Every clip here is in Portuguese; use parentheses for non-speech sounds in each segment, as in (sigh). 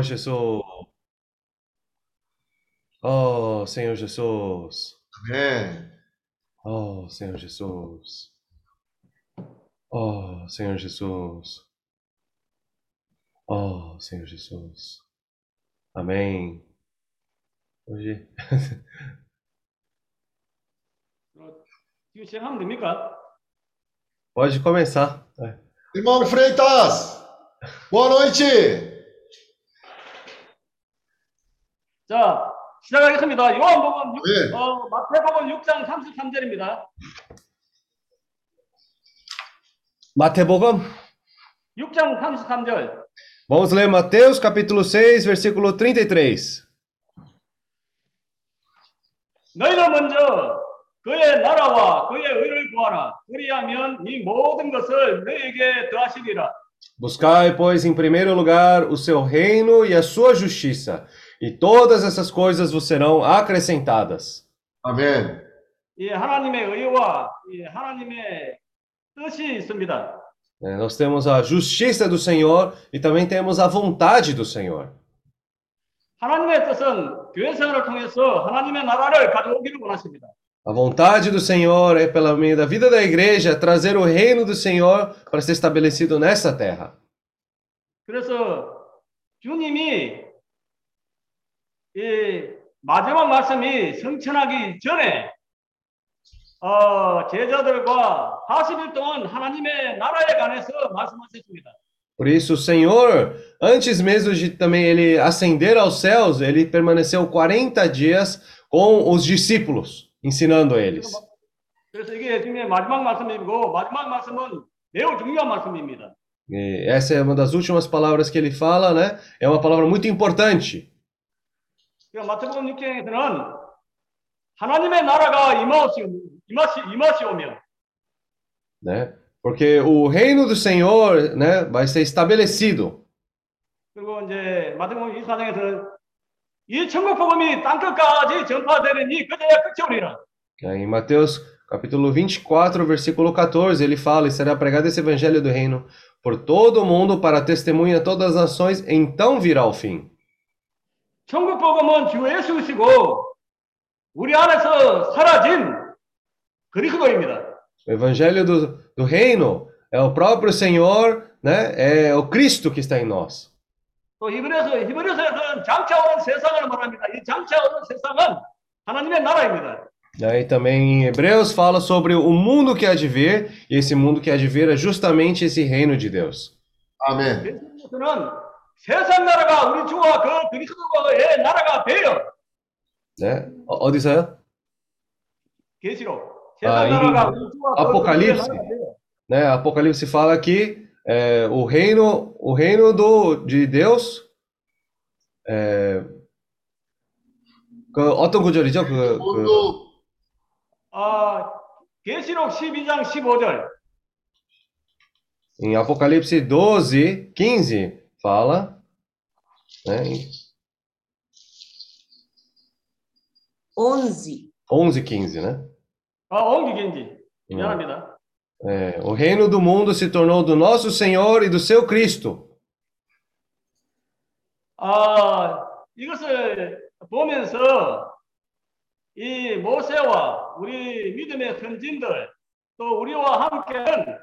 Senhor Jesus. Oh, Senhor Jesus. Amém. Oh, Senhor Jesus. Oh, Senhor Jesus. Oh, Senhor Jesus. Amém. Hoje. 지금 시작하면 됩니까? Pode começar. É. Irmão Freitas, boa noite. 자, 시작하겠습니다. 요한복음 6, 네. 어, 마태복음 6장 33절입니다. Matebogam. 6장 33절. Vamos ler Mateus capítulo 6, versículo 33. 너희는 먼저 그의 나라와 그의 의를 구하라. 그리하면 이 모든 것을 너희에게 더하시리라. Buscai, pois, em primeiro lugar o seu reino e a sua justiça, e todas essas coisas vos serão acrescentadas. 아멘. 이 하나님의 의와 이 하나님의 뜻이 있습니다. É, nós temos a justiça do Senhor e também temos a vontade do Senhor. 하나님의 뜻은 교회 생활을 통해서 하나님의 나라를 가져오기를 원하십니다. A vontade do Senhor é, pela meio da vida da igreja, trazer o reino do Senhor para ser estabelecido nessa terra. 그래서 주님이 이 마지막 말씀이 성천하기 전에 어, 제자들과 40일 동안 하나님의 나라에 관해서 말씀하셨습니다. Por isso, o Senhor, antes mesmo de também ele ascender aos céus, ele permaneceu 40 dias com os discípulos, ensinando eles. 그래서 이게 지금 마지막 말씀이고 마지막 말씀은 매우 중요한 말씀입니다. E essa é uma das últimas palavras que ele fala, né? É uma palavra muito importante. 그러니까 마태복음 6장에서는 하나님의 나라가 임하시, 임하시, 임하시오며 né? Porque o reino do Senhor, né, vai ser estabelecido. 그리고 이제 마태복음 24장에서는 이 천국 복음이 땅끝까지 전파되느니 그제야 끝이 오리라. Né? Em Mateus capítulo 24, versículo 14, ele fala: E será pregado esse evangelho do reino por todo o mundo para testemunha a todas as nações, então virá o fim. 천국 복음은 주 예수이시고 우리 안에서 사라진 그리스도입니다. O evangelho do, do reino é o próprio Senhor, né? É o Cristo que está em nós. 또 히브리서 히브리서에서는 장차 오는 세상을 말합니다. 이 장차 오는 세상은 하나님의 나라입니다. Né? E também em Hebreus fala sobre o mundo que há de vir, e esse mundo que há de vir é justamente esse reino de Deus. 아멘. 예수님께서는 세상 나라가 우리 주와 그 그리스도의 나라가 되어 Né? Ó- Odisseia? 계시록 세상 아, 이 나라가 우리 주와 그 아포칼립스. 그리스도의 나라가 되어 né? Apocalipse fala que é, o reino, o reino do, de Deus. É, 그 어떤 구절이죠? 그, 그 모두 아, 계시록 12장 15절 em Apocalipse 12, 15 fala, né? em 11. 11, 15, né? 아, 옮기긴지 미안합니다. É, o reino do mundo se tornou do nosso Senhor e do seu Cristo. 아, 이것을 보면서 이 모세와 우리 믿음의 선진들 또 우리와 함께는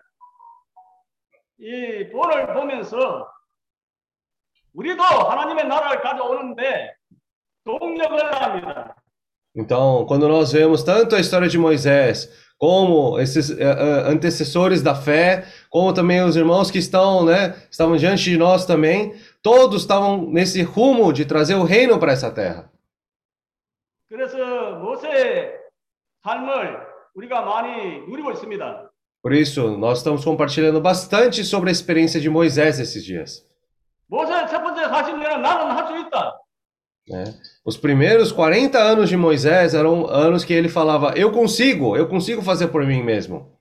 이 본을 보면서 우리도 하나님의 나라를 가져오는데 동력을 합니다. Então, quando nós vemos tanto a história de Moisés, como esses eh, eh, antecessores da fé, como também os irmãos que estão, né, estavam diante de nós também, todos estavam nesse rumo de trazer o reino para essa terra. 그래서 모세의 삶을 우리가 많이 누리고 있습니다. Por isso, nós estamos compartilhando bastante sobre a experiência de Moisés esses dias. 모세의 첫 번째 40년은 나는 할 수 있다. Né? Os primeiros 40 anos de Moisés eram anos que ele falava: Eu consigo, eu consigo fazer por mim mesmo.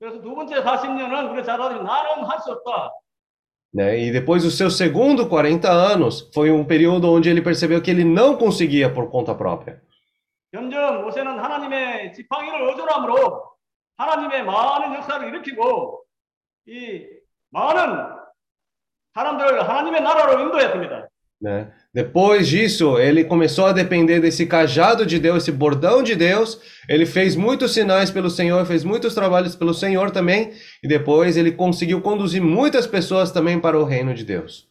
그래서 두 번째 40년은 우리 자라들이 나는 할 수 없다. Né? E depois dos seus segundos 40 anos, foi um período onde ele percebeu que ele não conseguia por conta própria. 점점 모세는 하나님의 지팡이를 의존함으로 하나님의 많은 역사를 일으키고 이 많은 né? Depois disso, ele começou a depender desse cajado de Deus, esse bordão de Deus. Ele fez muitos sinais pelo Senhor, fez muitos trabalhos pelo Senhor também, e depois ele conseguiu conduzir muitas pessoas também para o reino de Deus.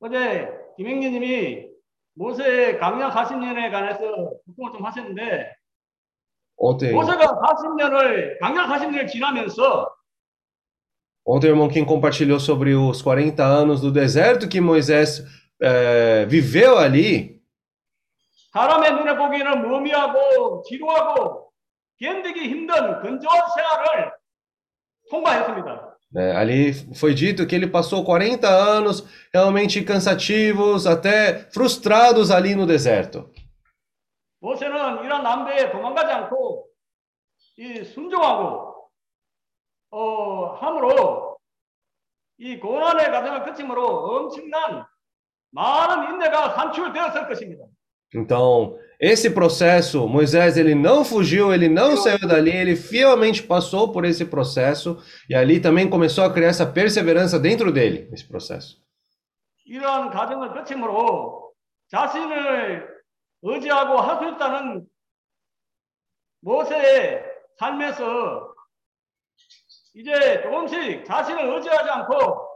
어제 김행진님이 모세의 강약 40년에 관해서 부통을 좀 하셨는데 Ontem, 모세가 40년을 강약 40년을 지나면서 ontem o irmão Kim compartilhou sobre os 40 anos do deserto que Moisés eh, viveu ali. 사람의 눈에 보기에는 무미하고 지루하고 견디기 힘든 건조한 생활을 통과했습니다. né? Ali foi dito que ele passou 40 anos realmente cansativos, até frustrados ali no deserto. 모세는 이런 남대에 도망가지 않고 이 순종하고 어 함으로 이 고난의 과정을 거침으로 엄청난 많은 인내가 산출되었을 것입니다. Então, esse processo, Moisés ele não fugiu, ele não saiu dali, ele fielmente passou por esse processo e ali também começou a criar essa perseverança dentro dele, esse processo. 이러한 과정을 거침으로 자신을 의지하고 할 수 있다는 모세의 삶에서 이제 조금씩 자신을 의지하지 않고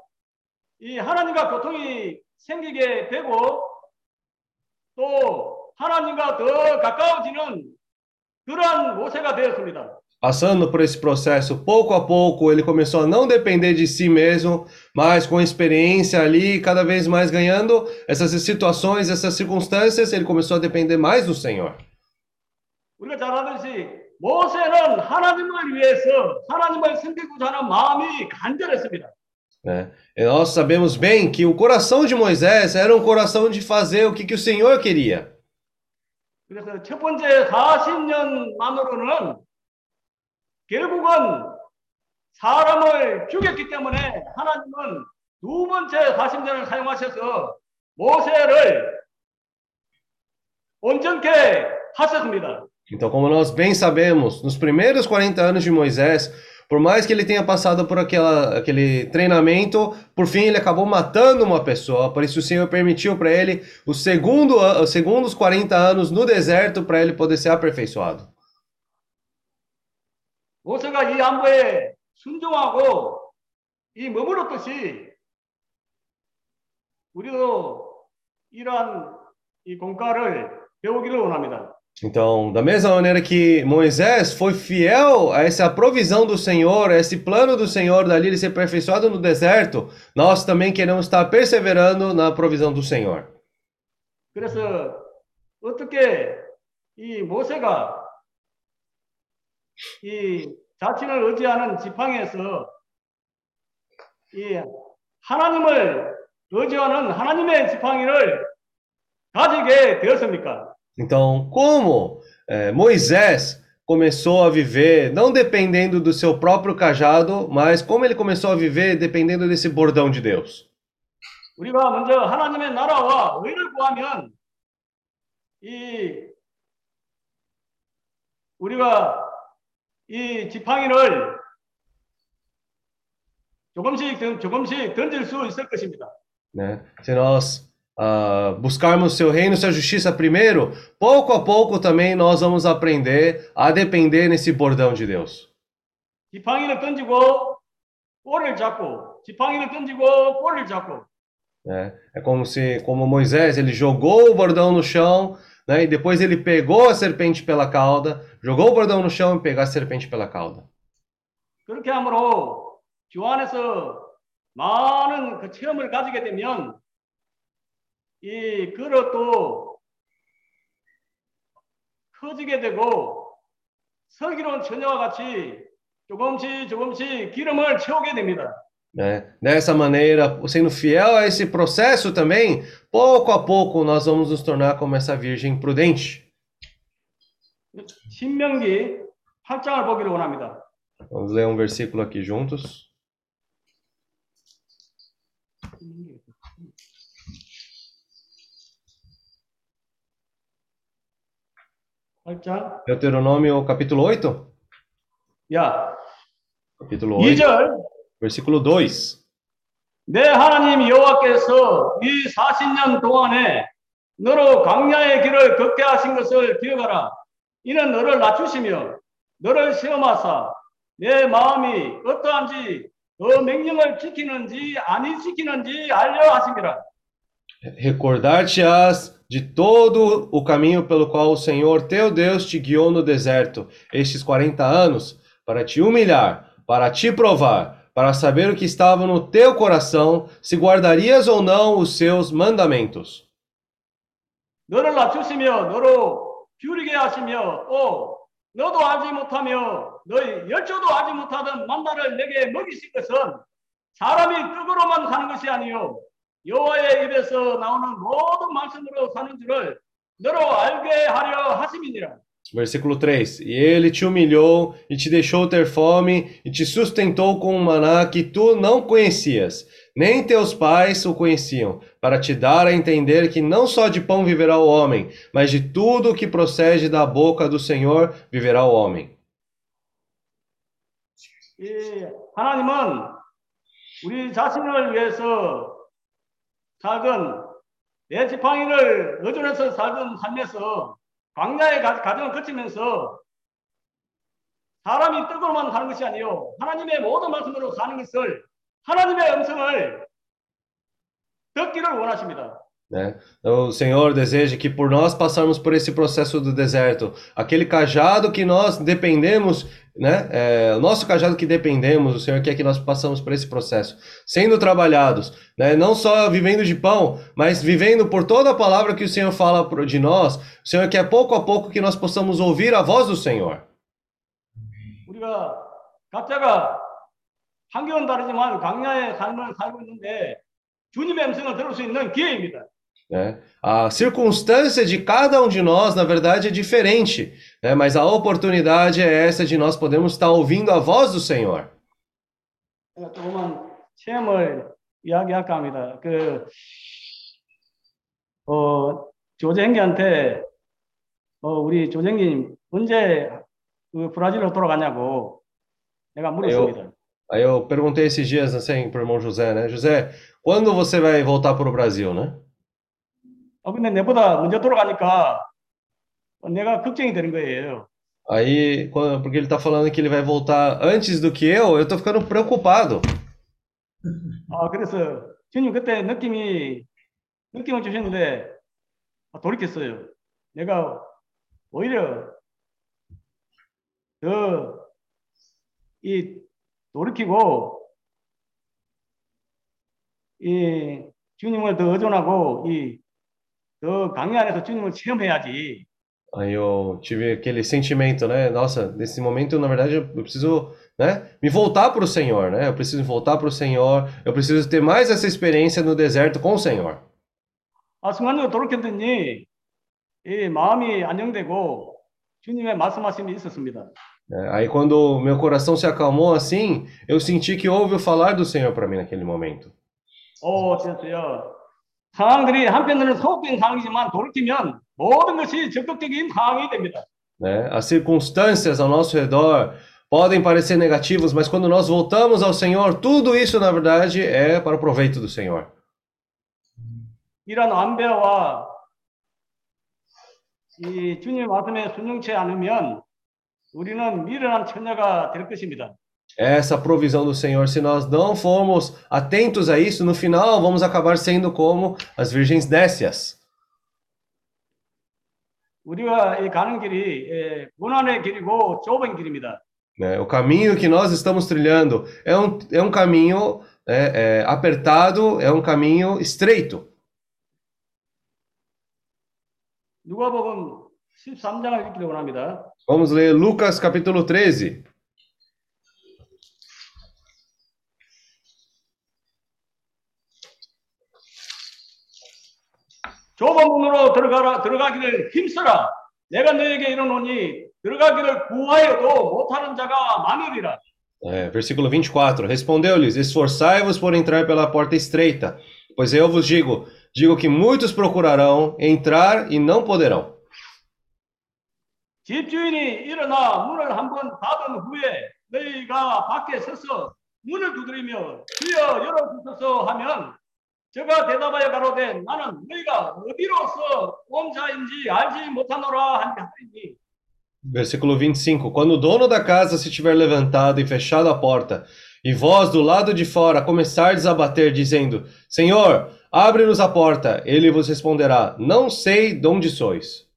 이 하나님과 교통이 생기게 되고 또 하나님과 더 가까워지는 그러한 모세가 되었습니다. Passando por esse processo, pouco a pouco, ele começou a não depender de si mesmo, mas com experiência ali, cada vez mais ganhando essas situações, essas circunstâncias, ele começou a depender mais do Senhor. 우리가 잘 아듯이 모세는 하나님을 위해서 하나님을 섬기고자 하는 마음이 간절했습니다. Né? E nós sabemos bem que o coração de Moisés era um coração de fazer o que, que o Senhor queria. 그래서 첫 번째 40년만으로는 결국은 사람을 죽였기 때문에 하나님은 두 번째 40년을 사용하셔서 모세를 온전케 하셨습니다. Então, como nós bem sabemos, nos primeiros 40 anos de Moisés, por mais que ele tenha passado por aquela, aquele treinamento, por fim ele acabou matando uma pessoa. Por isso o Senhor permitiu para ele os, segundo, os segundos 40 anos no deserto para ele poder ser aperfeiçoado. 모세가 이 안보에 순종하고 이 머물렀듯이 우리도 이러한 이 공과를 배우기를 원합니다. Então, da mesma maneira que Moisés foi fiel a essa provisão do Senhor, a esse plano do Senhor dali ele ser aperfeiçoado no deserto, nós também queremos estar perseverando na provisão do Senhor. 그래서 어떻게 이 모세가 이 자신을 의지하는 지팡이에서 이 하나님을 의지하는 하나님의 지팡이를 가지게 되었습니까? Então, como eh, Moisés começou a viver não dependendo do seu próprio cajado, mas como ele começou a viver dependendo desse bordão de Deus? 우리가 먼저 하나님의 나라와 의를 구하면 이 우리가 이 지팡이를 조금씩 던- 조금씩 던질 수 있을 것입니다. né? Se nós ah, buscarmos seu reino, sua justiça primeiro, pouco a pouco também nós vamos aprender a depender nesse bordão de Deus. 지팡이를 던지고 꼬리를 잡고 지팡이를 던지고 꼬리를 잡고 Né? É como se, como Moisés, ele jogou o bordão no chão, né? E depois ele pegou a serpente pela cauda, jogou o bordão no chão e pegou a serpente pela cauda. 그렇게 함으로 주 안에서 많은 그 체험을 가지게 되면 이 그릇도 커지게 되고 슬기로운 처녀와 같이 조금씩 조금씩 기름을 채우게 됩니다. Né? Dessa maneira, sendo fiel a esse processo também, pouco a pouco nós vamos nos tornar como essa virgem prudente. 신명기 8장을 보기를 원합니다. Vamos ler um versículo aqui juntos. 팔장 Deuteronômio capítulo 8? 야, Capítulo 8, 2절 versículo 2. 내 하나님 여호와께서 이 40년 동안에 너로 광야의 길을 걷게 하신 것을 기억하라. 이는 너를 낮추시며 너를 시험하사 내 마음이 어떠한지 그 명령을 지키는지 아니 지키는지 알려 하심이라. Recordar-te-ás de todo o caminho pelo qual o Senhor teu Deus te guiou no deserto estes 40 anos, para te humilhar, para te provar, para saber o que estava no teu coração, se guardarias ou não os seus mandamentos. 너를 낮추시며 너로 기울이게 하시며 또 너도 알지 못하며 너희 열조도 알지 못하던 만나를 내게 먹이신 것은 사람이 떡으로만 사는 것이 아니요 여호와의 입에서 나오는 모든 말씀으로 사는 줄을 너로 알게 하려 하심이니라. Versículo 3: E ele te humilhou e te deixou ter fome e te sustentou com um maná que tu não conhecias, nem teus pais o conheciam, para te dar a entender que não só de pão viverá o homem, mas de tudo o que procede da boca do Senhor viverá o homem. 이 하나님은 우리 자신을 위해서 살던 내 지팡이를 의존해서 살던 삶에서 광야의 가- 과정을 거치면서 사람이 떡으로만 사는 것이 아니요 하나님의 모든 말씀으로 사는 것을 하나님의 음성을 듣기를 원하십니다. Né? Então, o Senhor deseja que por nós passarmos por esse processo do deserto, aquele cajado que nós dependemos, né? É, o nosso cajado que dependemos, o Senhor quer que nós passamos por esse processo, sendo trabalhados, né? Não só vivendo de pão, mas vivendo por toda a palavra que o Senhor fala pro- de nós. O Senhor quer pouco a pouco que nós possamos ouvir a voz do Senhor. 우리가 각자가 환경은 다르지만 광야의 삶을 살고 있는데 주님의 음성을 들을 수 있는 기회입니다. Né? A circunstância de cada um de nós, na verdade, é diferente, né? mas a oportunidade é essa de nós podermos estar ouvindo a voz do Senhor. 제가 조금만 체험을 이야기할까 합니다. 그, 어, 조정기한테, 어, 우리 조정기님, 언제 그 브라질로 돌아가냐고 내가 물었습니다. Aí eu perguntei esses dias assim pro irmão José, né? José, quando você vai voltar para o Brasil, né? 어, 근데 내보다 먼저 돌아가니까 어, 내가 걱정이 되는 거예요. Aí, porque ele tá falando que ele vai voltar antes do que eu, eu tô ficando preocupado. 아, 그래서 주님 그때 느낌이, 느낌을 주셨는데, 아, 돌이켰어요. 내가 오히려 더, 이, 돌이키고, 이, 주님을 더 의존하고, 이, 더 강의 안에서 주님을 체험해야지. Aí eu tive aquele sentimento, né? Nossa, nesse momento, na verdade, eu preciso, né, me voltar para o Senhor, né? Eu preciso voltar para o Senhor. Eu preciso ter mais essa experiência no deserto com o Senhor. 아, 순간적으로 돌이켰더니, 이 마음이 안정되고, 주님의 말씀하심이 있었습니다. né? Aí quando meu coração se acalmou assim, eu senti que houve o falar do Senhor para mim naquele momento. 오, 됐어요. 상황들이 한편으로는 소극적인 상황이지만 돌이키면 모든 것이 적극적인 상황이 됩니다. né? As circunstâncias ao nosso redor podem parecer negativas, mas quando nós voltamos ao Senhor, tudo isso na verdade é para o proveito do Senhor. 이런 안배와 이 주님의 말씀에 순종치 않으면 우리는 미련한 처녀가 될 것입니다. essa provisão do Senhor. Se nós não formos atentos a isso, no final vamos acabar sendo como as virgens décias. Né? O caminho que nós estamos trilhando é um, é um caminho é, é, apertado, é um caminho estreito. Vamos ler Lucas capítulo 13. 좁은 문으로 들어가라 들어가기를 힘써라. 내가 너에게 이르노니 들어가기를 구하여도 못하는 자가 많으리라. É, versículo 24. Respondeu-lhes: Esforçai-vos por entrar pela porta estreita, pois eu vos digo: digo que muitos procurarão entrar e não poderão. 집주인이 일어나 문을 한번 닫은 후에 너희가 밖에 서서 문을 두드리며 주여 열어주소서 하면 저가 대답하여 가로되 나는 너희가 어디로서 온 자인지 알지 못하노라 하니 Versículo 25: Quando o dono da casa se tiver levantado e fechado a porta, e vós do lado de fora começardes a bater, dizendo: Senhor, abre-nos a porta, ele vos responderá: Não sei de onde sois.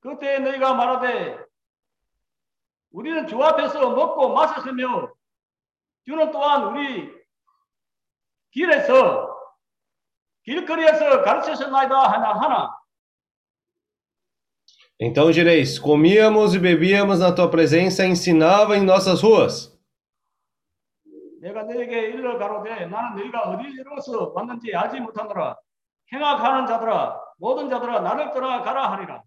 그때 너희가 말하되 우리는 주 앞에서 먹고 마셨으며 주는 또한 우리 길에서 길거리에서 가르치셨나이다 하나 하나 Então direis: Comíamos e bebíamos na tua presença e ensinava em nossas ruas. 내가 너에게 일러 가로되 나는 너희가 어디로서 왔는지 알지 못하노라 행악하는 자들아 모든 자들아 나를 떠나 가라 하리라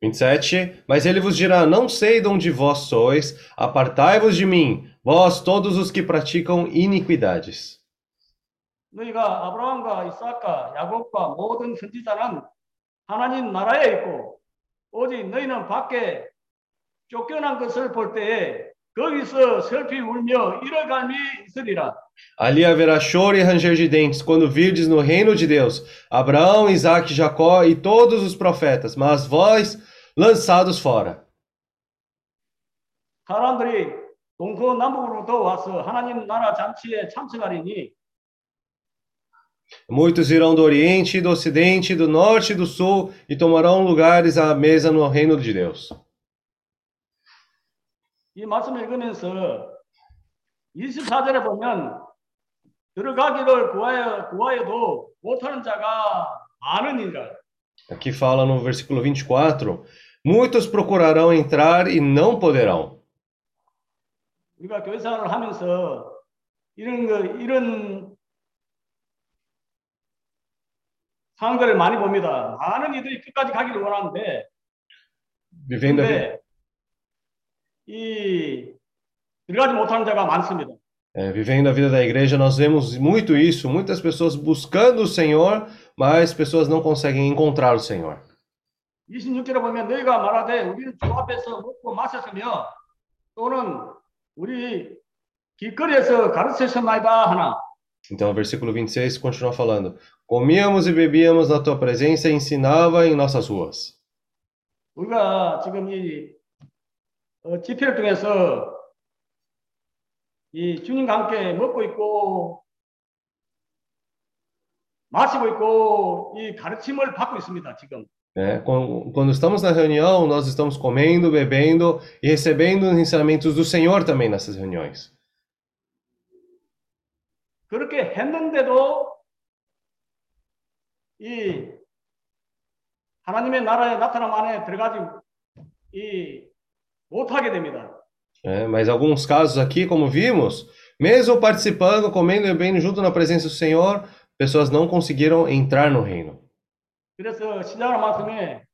27. Mas ele vos dirá: Não sei de onde vós sois, apartai-vos de mim, vós todos os que praticam iniquidades. 너희가 아브라함과 이삭과 야곱과 모든 선지자는 하나님 나라에 있고 오직 너희는 밖에 쫓겨난 것을 볼 때에 거기서 슬피 울며 이럴 감이 있으리라. Ali haverá choro e ranger de dentes, quando virdes no reino de Deus Abraão, Isaque, Jacó e todos os profetas, mas vós lançados fora. 사람들이 동서남북으로부터 와서 하나님 나라 잔치에 참석하리니 Muitos irão do Oriente, do Ocidente, do Norte e do Sul e tomarão lugares à mesa no reino de Deus. 이 말씀을 읽으면서 24절에 보면 들어가기를 구하여, 구하여도 못하는 자가 많으니라. Aqui fala no versículo 24: Muitos procurarão entrar e não poderão. 우리가 교회 생활을 하면서 이런 거 이런 상황들을 많이 봅니다. 많은 이들이 끝까지 가기를 원하는데. 근데 이 들어가지 못하는 자가 많습니다. É, vivendo a vida da igreja, nós vemos muito isso, muitas pessoas buscando o Senhor, mas pessoas não conseguem encontrar o Senhor. 26절에 보면 너희가 말하되 우리는 주 앞에서 먹고 마셨으며 또는 우리 길거리에서 가르치셨나이다 하나 Então, o versículo 26 continua falando: Comíamos e bebíamos na tua presença e ensinava em nossas ruas. 우리가 지금 이 어, 집회를 통해서 이 주님과 함께 먹고 있고 마시고 있고 이 가르침을 받고 있습니다. 지금 né? Quando quando estamos na reunião, nós estamos comendo, bebendo e recebendo os ensinamentos do Senhor também nessas reuniões. 그렇게 했는데도 이 하나님의 나라의 나타남 안에 들어가지 이 못하게 됩니다. né? Mas alguns casos aqui, como vimos, mesmo participando, comendo e bebendo junto na presença do Senhor, pessoas não conseguiram entrar no reino. 그래서 신약의 말씀에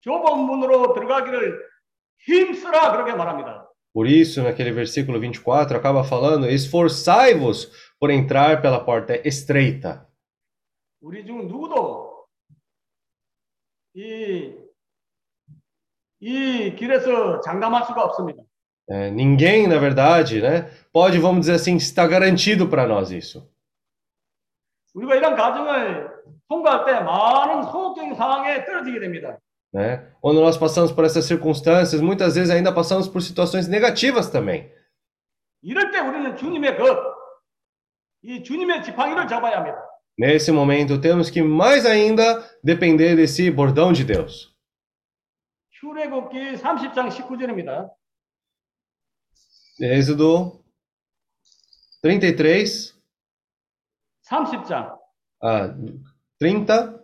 좁은 문으로 들어가기를 힘쓰라 그렇게 말합니다. Por isso, naquele versículo 24, acaba falando: Esforçai-vos por entrar pela porta estreita. 우리 중 누구도 이, 이 길에서 장담할 수가 없습니다. É, ninguém, na verdade, né, pode, vamos dizer assim, estar garantido para nós isso. 우리가 이런 과정을 통과할 때 많은 소극적인 상황에 떨어지게 됩니다. Né? Quando nós passamos por essas circunstâncias, muitas vezes ainda passamos por situações negativas também. 이럴 때 우리는 주님의 것, 이 주님의 지팡이를 잡아야 합니다. Nesse momento, temos que mais ainda depender desse bordão de Deus. 출애굽기 30장 19절입니다. Êxodo 33, 30장 ah, 30,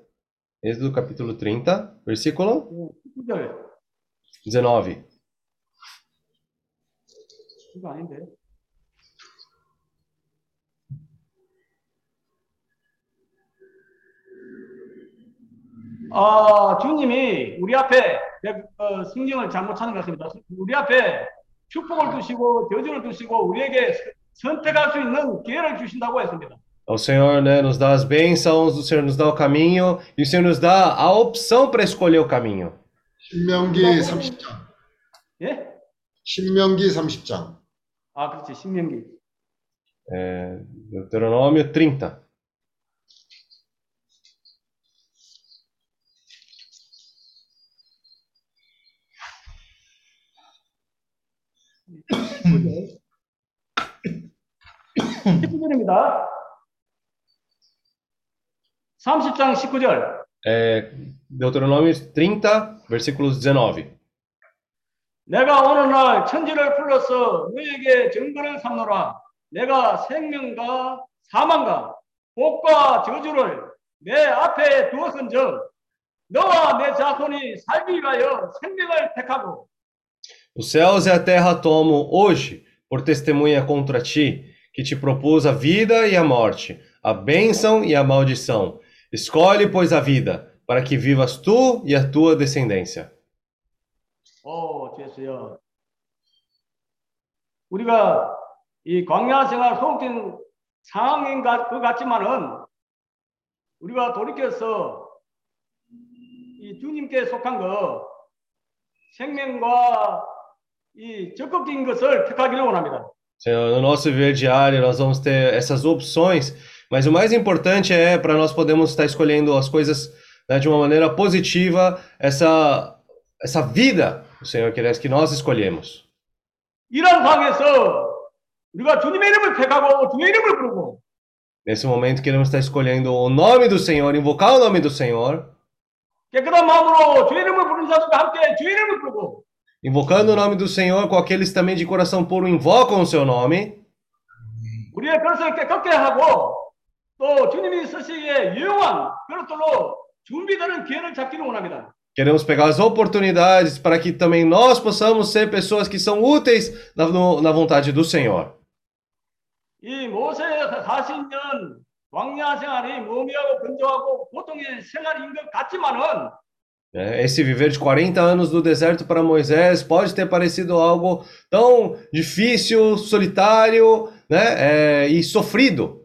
Êxodo capítulo 30, versículo 19절. 19. 이거 아닌데. 아, 주님이 우리 앞에 어, 성경을 잘못 찾은 것 같습니다. 우리 앞에 축복을 두시고 저주를 두시고 우리에게 선택할 수 있는 기회를 주신다고 했습니다. O Senhor né, nos dá as bênçãos, o Senhor nos dá o caminho e o Senhor nos dá a opção para escolher o caminho. 신명기 30장. 예? 신명기 30장. 아, 그렇지. 신명기. É, Deuteronômio 30. 십구절입니다 30장 19절. É, Deuteronômio 30, versículos 19. 내가 어느 날 천지를 불러서 너에게 증거를 삼노라. 내가 생명과 사망과 복과 저주를 내 앞에 두었은즉 너와 내 자손이 살기 위하여 생명을 택하고 Os céus e a terra tomam hoje por testemunha contra ti, que te propus a vida e a morte, a bênção e a maldição. Escolhe, pois, a vida, para que vivas tu e a tua descendência. 오, 됐어요. 우리가 이 광야 생활 소극된 상황인 것 같지만은 우리가 돌이켜서 이 주님께 속한 거 생명과 이 적극적인 것을 택하기를 원합니다. Senhor, no nosso viver diário, nós vamos ter essas opções, mas o mais importante é para nós podermos estar escolhendo as coisas né, de uma maneira positiva, essa, essa vida, o Senhor quer que nós escolhemos. 이런 상황에서 우리가 주님의 이름을 택하고 주의 이름을 부르고 Nesse momento, queremos estar escolhendo o nome do Senhor, invocar o nome do Senhor, 깨끗한 마음으로 주의 이름을 부르는 자들과 함께 주의 이름을 부르고 invocando o nome do Senhor com aqueles também de coração puro invocam o seu nome. 우리의 그릇을 깨끗게 하고 또 주님이 쓰시기에 유용한 그릇들로 준비되는 기회를 잡기를 원합니다. Queremos pegar as oportunidades para que também nós possamos ser pessoas que são úteis na, no- na vontade do Senhor. 이 모세의 40년 광야 생활이 무미하고 건조하고 고통의 생활인 것 같지만은 né? né? Esse viver de 40 anos no deserto para Moisés pode ter parecido algo tão difícil, solitário né? É, e sofrido.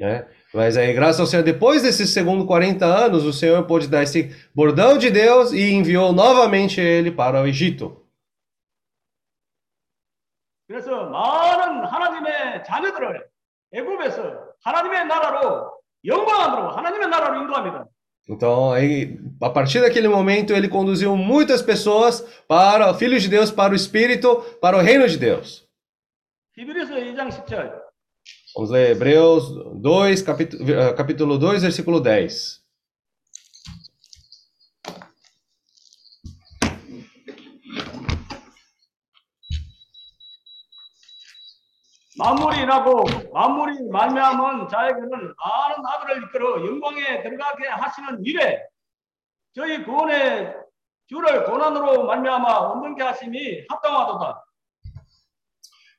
É, mas aí, graças ao Senhor, depois desses segundo 40 anos, o Senhor pôde dar esse bordão de Deus e enviou novamente ele para o Egito. 많은 하나님의 자녀들을 애굽에서 하나님의 나라로 영광으로 하나님의 나라로 인도합니다. Então, aí, a partir daquele momento, ele conduziu muitas pessoas para, filhos de Deus, para o Espírito, para o reino de Deus. 히브리서 2장 10절. Vamos ler Hebreus 2, capítulo, eh, capítulo 2, versículo 10. 만물이 일하고 만물이 말미암은 자에게는 많은 아들을 이끌어 영광에 들어가게 하시는 일에 저희 구원의 주를 고난으로 말미암아 온전케 하심이 합당하도다.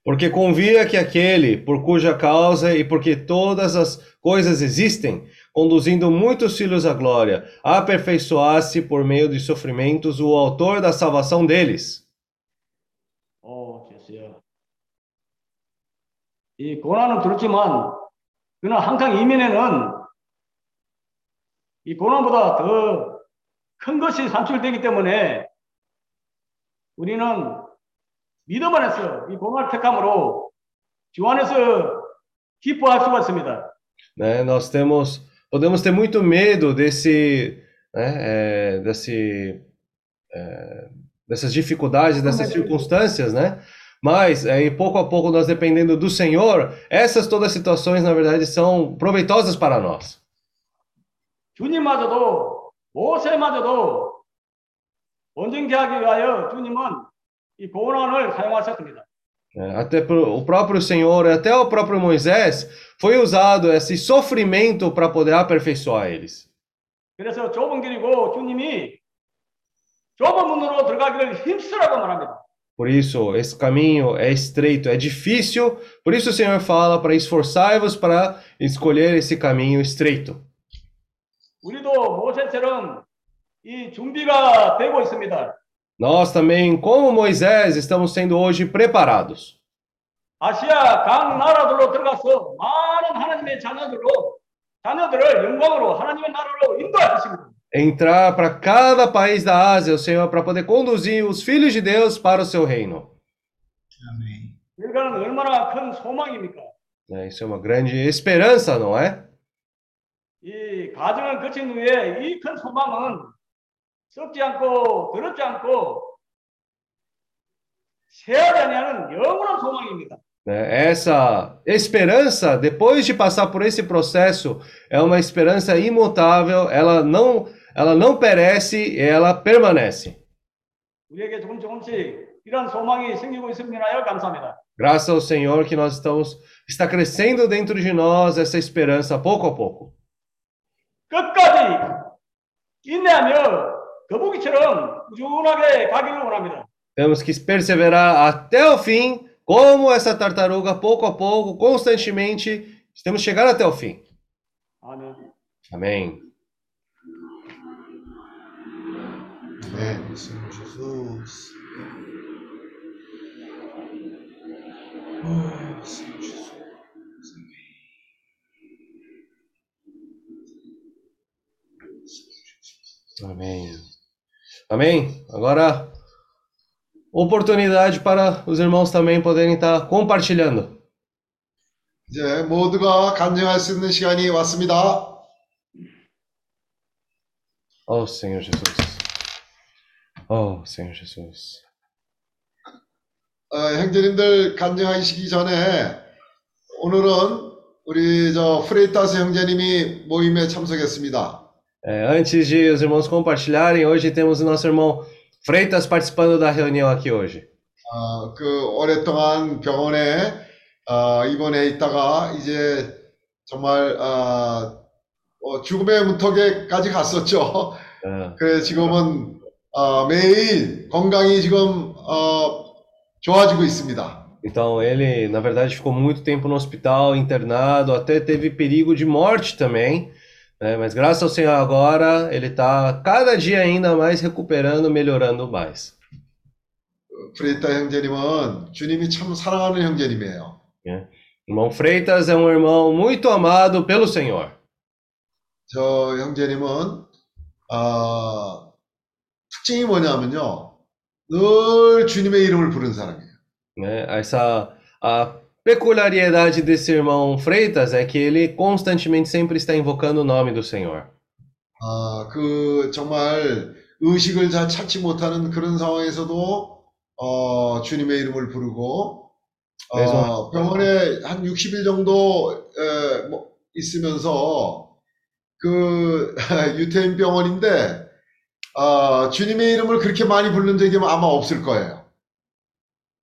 Porque convia que aquele, por cuja causa e porque todas as coisas existem, conduzindo muitos filhos à glória, aperfeiçoasse por meio de sofrimentos o autor da salvação deles. 이 고난은 그렇지만 그러나 항상 이면에는 이 고난보다 더 큰 것이 산출되기 때문에 우리는 믿음 안에서 이 고난을 택함으로 주 안에서 기뻐할 수가 있습니다. né? Nós temos, podemos ter muito medo desse, né, é, desse, é, dessas dificuldades, dessas circunstâncias, né? Mas aí, pouco a pouco, nós dependendo do Senhor, essas todas as situações, na verdade, são proveitosas para nós. 주님마저도 모세마저도 온전케 하기 위하여 주님은 이 고난을 사용하셨습니다. né? Até pro, o próprio Senhor, até o próprio Moisés, foi usado esse sofrimento para poder aperfeiçoar eles. 그래서 좁은 길이고 주님이 좁은 문으로 들어가기를 힘쓰라고 말합니다. Por isso, esse caminho é estreito, é difícil. Por isso, o Senhor fala para esforçai-vos para escolher esse caminho estreito. 우리도 모세처럼 이 준비가 되고 있습니다. Nós também, como Moisés, estamos sendo hoje preparados. 아시아 각 나라들로 들어가서 많은 하나님의 자녀들로 자녀들을 영광으로 하나님의 나라로 인도할 것입니다. Entrar para cada país da Ásia, o Senhor, para poder conduzir os filhos de Deus para o seu reino. 아멘. 이거는 얼마나 큰 소망입니까? né? Isso é uma grande esperança, não é? 이 가정을 거친 후에 이 큰 소망은 썩지 않고 더럽지 않고 세하지 아니하는 영원한 소망입니다. Né? Essa esperança, depois de passar por esse processo, é uma esperança imutável, ela não, ela não perece, ela permanece. Graças ao Senhor que nós estamos está crescendo dentro de nós essa esperança pouco a pouco. Temos que perseverar até o fim, como essa tartaruga, pouco a pouco, constantemente, estamos chegando até o fim. Amém. Amém. 아멘. Senhor Jesus. Oh, Senhor Jesus. Amém. Amém. Agora, oportunidade para os irmãos também poderem estar compartilhando. 이제 모두가 간증할 수 있는 시간이 왔습니다. Oh, Senhor Jesus. Oh, Senhor Jesus. 어, 형제님들 간증하시기 전에 오늘은 우리 저 프레이타스 형제님이 모임에 참석했습니다. É, antes de os irmãos compartilharem, hoje temos o nosso irmão Freitas participando da reunião aqui hoje. 어, 그 오랫동안 병원에 어, 입원해 있다가 이제 정말 어, 어, 죽음의 문턱에까지 갔었죠. É, 그래 지금은 어, 매일 건강이 지금 어, 좋아지고 있습니다. Então ele, na verdade, ficou muito tempo no hospital, internado, até teve perigo de morte também. né? Mas graças ao Senhor agora, ele está cada dia ainda mais recuperando, melhorando mais. 프레이타 형제님은 주님이 참 사랑하는 형제님이에요. Irmão Freitas é um irmão muito amado pelo Senhor. 저 형제님은 아, 특징이 뭐냐면요. 늘 주님의 이름을 부른 사람이에요. né? Essa a peculiaridade desse irmão Freitas é que ele constantemente sempre está invocando o nome do Senhor. 아, 그 정말 의식을 잘 찾지 못하는 그런 상황에서도 어, 주님의 이름을 부르고 어, 병원에 한 60일 정도 에, 뭐, 있으면서 그 유태인 병원인데 아, 주님의 이름을 그렇게 많이 부른 적이 아마 없을 거예요.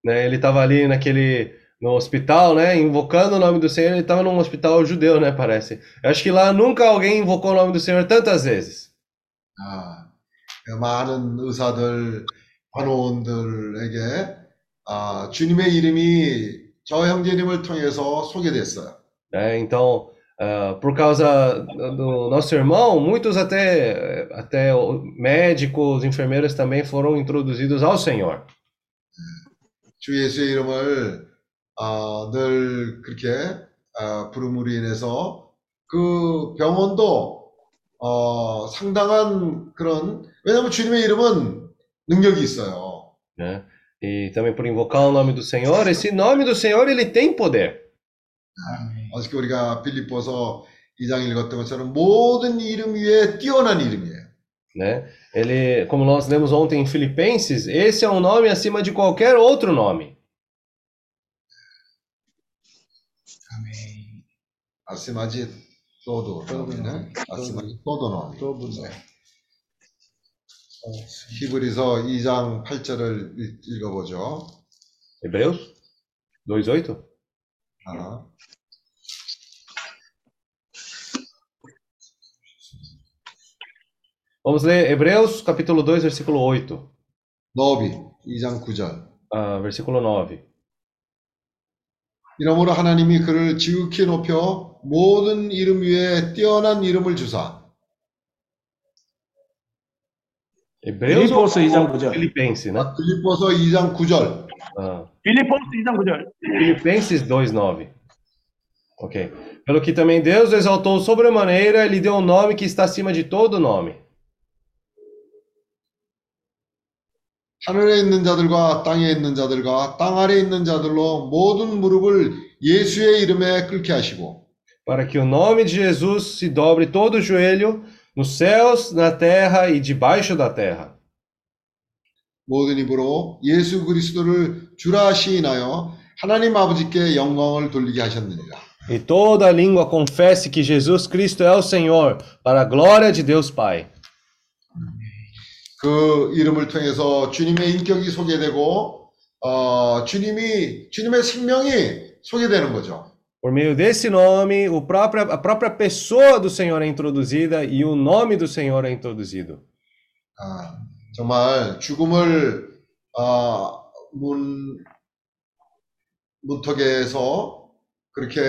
Né? Ele estava ali naquele no hospital, né? Invocando o nome do Senhor. Ele estava num hospital judeu, né? Parece. Eu acho que lá nunca alguém invocou o nome do Senhor tantas vezes. 아, 많은 의사들, 간호원들에게 아, 주님의 이름이 저 형제님을 통해서 소개됐어요. né? Então, ah, por causa do nosso irmão, muitos até até médicos, enfermeiras também foram introduzidos ao Senhor. 주 예수의 이름을 아, 늘 그렇게 아, 부름으로 인해서 그 병원도 어, 상당한 그런 왜냐하면 주님의 이름은 능력이 있어요. né? E também por invocar o nome do Senhor, esse nome do Senhor ele tem poder. 아멘. 어저께 우리가 빌립보서 2장 읽었던 것처럼 모든 이름 위에 뛰어난 이름이에요. né? Ele, como nós lemos ontem em Filipenses, esse é um nome acima de qualquer outro nome. 아멘. 아스마지 또도 너미는 아스마지 또도 너미. 또부터. 히브리서 2장 8절을 읽어보죠. Hebreus 2:8. 아. Vamos ler Hebreus capítulo 2, versículo 8, 너비 2장 9절. ah, versículo 9. 이러므로 하나님이 그를 지극히 높여 모든 이름 위에 뛰어난 이름을 주사 빌립보서 2장 9절. Filipenses, né? 빌립보서 2장 9절. Ah, 빌립보서 2장 9절. Filipenses 2:9. Ok. Pelo que também Deus o exaltou sobremaneira, ele deu um nome que está acima de todo nome. 하늘에 있는 자들과 땅에 있는 자들과 땅 아래에 있는 자들로 모든 무릎을 예수의 이름에 꿇게 하시고 para que o nome de Jesus se dobre todo o joelho nos céus, na terra e debaixo da terra. 모든 입으로 예수 그리스도를 주라 시인하여 하나님 아버지께 영광을 돌리게 하셨느니라. E toda língua confesse que Jesus Cristo é o Senhor, para a glória de Deus Pai. 그 이름을 통해서 주님의 인격이 소개되고 어, 주님이 주님의 생명이 소개되는 거죠. Por meio desse nome, o próprio, a própria pessoa do Senhor é introduzida e o nome do Senhor é introduzido. 아, 정말 죽음을 아, 문 문턱에서 그렇게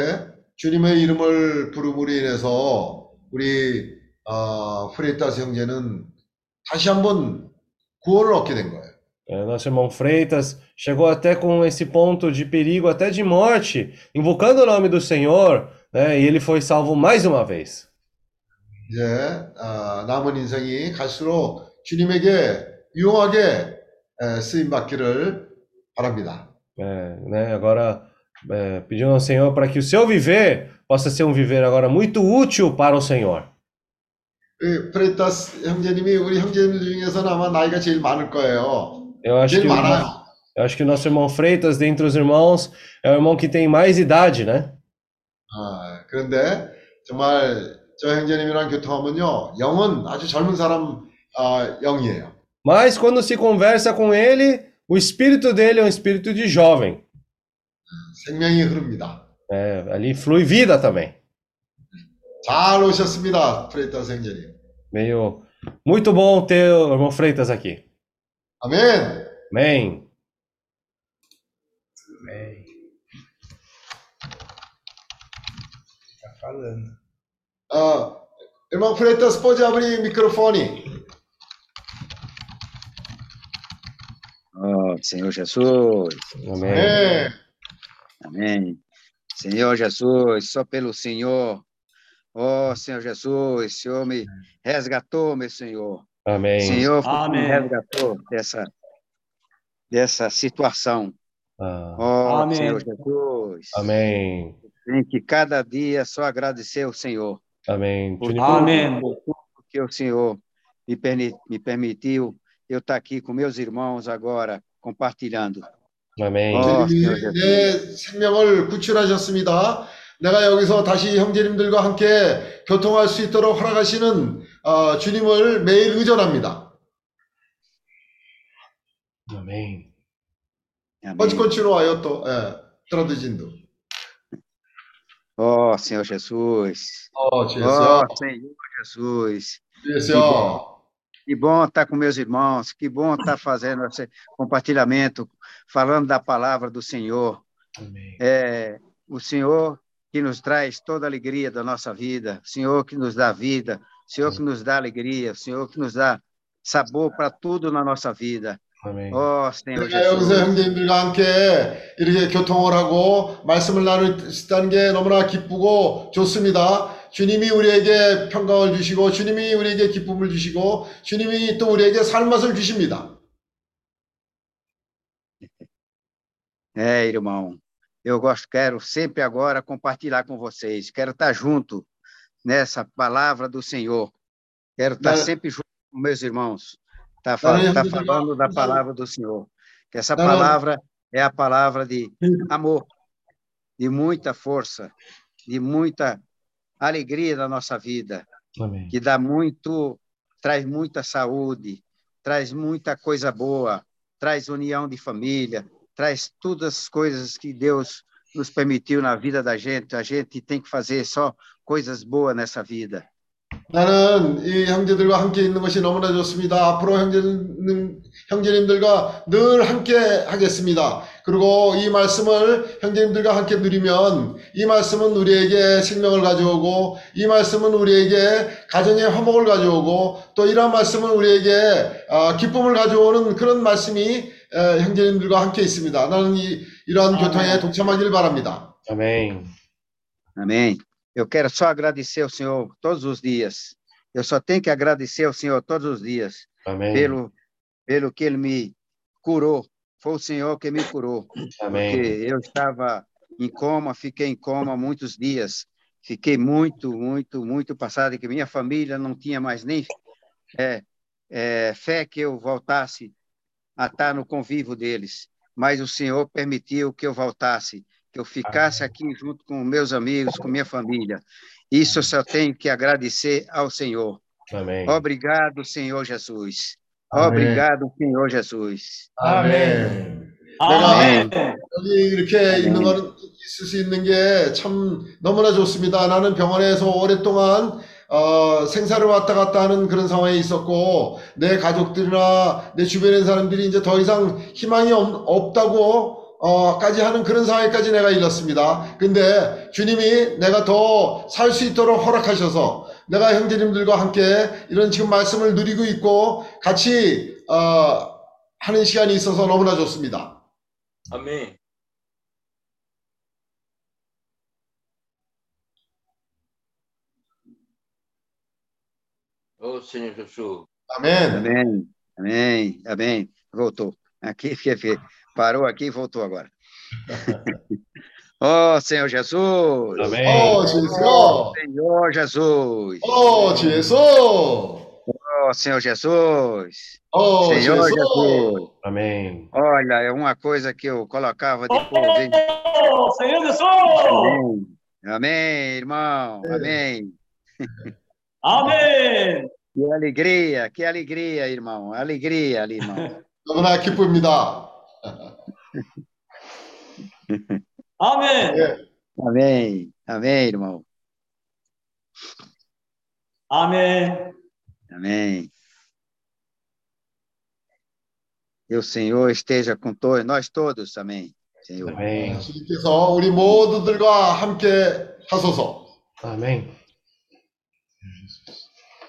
주님의 이름을 부름으로 인해서 우리 아, 프레이타스 형제는 다시 한번 구원을 얻게 된 거예요. É, nosso irmão Freitas chegou até com esse ponto de perigo, até de morte, invocando o nome do Senhor, né, e ele foi salvo mais uma vez. 이제 아, 남은 인생이 갈수록 주님에게 유용하게 에, 쓰임 받기를 바랍니다. É, né, agora, é, pedindo ao Senhor para que o seu viver possa ser um viver agora muito útil para o Senhor. 이 프레타스 형제님이 우리 형제님들 중에서는 아마 나이가 제일 많을 거예요. Eu acho 제일 que, 많아요. eu acho que o nosso irmão Freitas, dentre os irmãos, é o irmão que tem mais idade, né? 아, 그런데 정말 저 형제님이랑 교통하면요, 영은 아주 젊은 사람 아, 영이에요. Mas quando se conversa com ele, o espírito dele é um espírito de jovem. 생명이 흐릅니다. É, ali flui vida também. 잘 오셨습니다, 프레타스 형제님. Meio muito bom ter o irmão Freitas aqui. 아멘. Amém. Amém. Tá falando. 아, irmão Freitas pode abrir o microfone. Oh, Senhor Jesus. Amém. É. Amém. Senhor Jesus, só pelo Senhor. Ó oh, Senhor Jesus, Senhor me resgatou, meu Senhor. Amém. Senhor Amém. me resgatou dessa, dessa situação. Ah. Oh, Amém. Senhor Jesus. Amém. Tem que cada dia só agradecer ao Senhor. Amém. Por Amém. Porque por tudo que o Senhor me, permitiu eu estar aqui com meus irmãos agora, compartilhando. Amém. 어, 주님이 내 생명을 구출하셨습니다. 내가 여기서 다시 형제님들과 함께 교통할 수 있도록 허락하시는 어, 주님을 매일 의존합니다. Amém. Amém. Pode continuar, eu tô é, traduzindo. Oh, Senhor Jesus. 어, 주여, Oh, Senhor Jesus. 주여. Que bom estar com meus irmãos, que bom estar fazendo esse compartilhamento, falando da palavra do Senhor. Amém. É o Senhor que nos traz toda a alegria da nossa vida, o Senhor que nos dá vida, o Senhor que nos dá alegria, o Senhor que nos dá sabor para tudo na nossa vida. Amém. Oh, Senhor 내가 여기서 Jesus. 형제님들과 함께 이렇게 교통을 하고 말씀을 나눌 수 있다는 게 너무나 기쁘고 좋습니다. 주님이 우리에게 평강을 주시고 주님이 우리에게 기쁨을 주시고 주님이 또 우리에게 살맛을 주십니다. (laughs) É, irmão, eu gosto, quero sempre agora compartilhar com vocês, quero estar junto nessa palavra do Senhor, quero estar Né? sempre junto com meus irmãos, tá, Né, fa- tá irmão? falando da palavra do Senhor, que essa Né, palavra é a palavra de amor, de muita força, de muita alegria na nossa vida, Amém. que dá muito, traz muita saúde, traz muita coisa boa, traz união de família, traz todas as coisas que Deus nos permitiu na vida da gente. A gente tem que fazer só coisas boas nessa vida. 나는 이 형제들과 함께 있는 것이 너무나 좋습니다. 앞으로 형제님, 형제님들과 늘 함께 하겠습니다. 그리고 이 말씀을 형제님들과 함께 누리면 이 말씀은 우리에게 생명을 가져오고 이 말씀은 우리에게 가정의 화목을 가져오고 또 이러한 말씀은 우리에게 아, 기쁨을 가져오는 그런 말씀이 에, 형제님들과 함께 있습니다. 나는 이, 이러한 아멘. 교통에 동참하기를 바랍니다. Amém. Amém. Eu quero só agradecer ao Senhor todos os dias. Eu só tenho que agradecer ao Senhor todos os dias Amém. pelo, pelo que Ele me curou. Foi o Senhor que me curou. Porque Amém. eu estava em coma, fiquei em coma muitos dias. Fiquei muito, muito, muito passado, que minha família não tinha mais nem é, é, fé que eu voltasse a estar no convívio deles. Mas o Senhor permitiu que eu voltasse, que eu ficasse aqui junto com meus amigos, com minha família. Isso eu só tenho que agradecer ao Senhor. Amém. Obrigado, Senhor Jesus. 아멘. Obrigado, Senhor Jesus. 아멘. 여기 이렇게 있는 거는 있을 수 있는 게 참 너무나 좋습니다. 나는 병원에서 오랫동안 어, 생사를 왔다 갔다 하는 그런 상황에 있었고 내 가족들이나 내 주변에 있는 사람들이 이제 더 이상 희망이 없, 다고 어, 까지 하는 그런 상황에까지 내가 이르렀습니다. 근데 주님이 내가 더 살 수 있도록 허락하셔서 내가 형제님들과 함께 이런 지금 말씀을 누리고 있고 같이 어, 하는 시간이 있어서 너무나 좋습니다. Amém. Ô Senhor Jesus, 아멘. Amém, amém, amém. Voltou. Aqui, quer ver? Parou aqui e voltou agora. (laughs) Ó oh, Senhor Jesus! Amém. Ó oh, Jesus! Senhor Jesus! Ó oh, Jesus! Ó oh, Senhor Jesus! Ó oh, Senhor Jesus. Jesus! Amém. Olha, é uma coisa que eu colocava depois. Ó Oh, Senhor Jesus! Amém, Amém irmão! É. Amém! Amém! Que alegria, que alegria, irmão! Alegria, irmão! (laughs) Estamos aqui por me dar. 니다. (laughs) 아멘. 예. Amém, amém, irmão, 아멘. amém. Que o Senhor esteja com todos, nós todos, amém, Senhor. Amém. 주님께서 우리 모두들과 함께 하소서. Amém.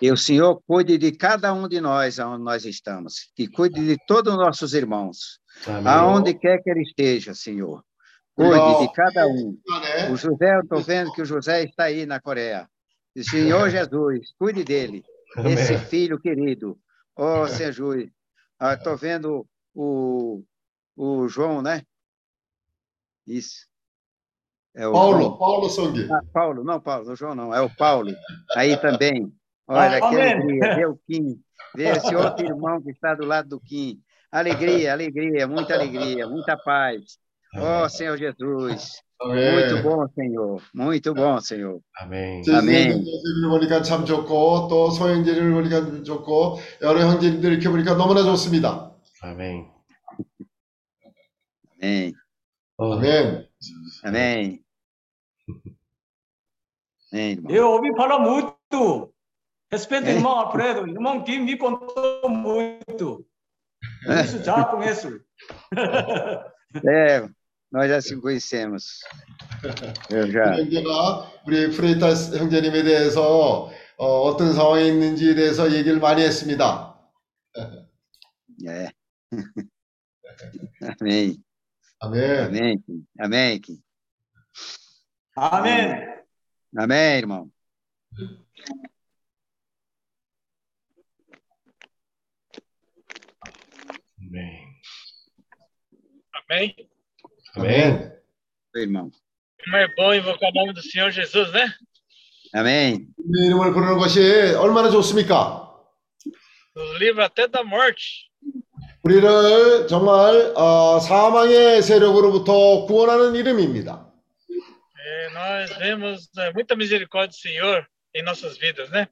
E o Senhor cuide de cada um de nós aonde nós estamos, que cuide de todos os nossos irmãos, Amém. Aonde quer que ele esteja, Senhor. Cuide de cada um. É. O José, eu estou vendo que o José está aí na Coreia. Senhor Jesus, cuide dele, esse filho querido. Ó, oh, Senhor Jesus, estou ah, vendo o, o João, né? Isso. É o Paulo, João. Paulo sangue. Ah, Paulo, não, Paulo, o João não, é o Paulo. Aí também. Olha, ah, que alegria, vê o Kim, vê esse (laughs) outro irmão que está do lado do Kim. Alegria, alegria, muita alegria, muita paz. Oh, Senhor Jesus, muito 아멘. bom, Senhor, muito bom, Senhor. Amém. 아멘. 선생님을 보니까 참 좋고 또 소형제를 보니까 좋고 여러 형제님들 이렇게 보니까 너무나 좋습니다. Amém. Amém, Oh, 아멘. amém. Amém, irmão. Eu ouvi falar muito. Respeito, É. irmão Alfredo. Irmão Kim me contou muito. Por isso já conheço. É, nós já se conhecemos. Eu já. 형제가 우리 프레이타 형제님에 대해서 어, 떤 상황에 있는지에 대해서 얘기를 많이 했습니다. É. Amém, 아멘. amém, Kim. amém, Kim. 아멘. amém, irmão. Amém. Amém? Amém. Oi, irmão. Como é bom invocar o nome do Senhor Jesus, né? Amém. 주님의 이름을 부르는 것이 얼마나 좋습니까? Nos livra até da morte. 우리를 정말 어, 사망의 세력으로부터 구원하는 이름입니다. É, nós vemos é, muita misericórdia do Senhor em nossas vidas, né?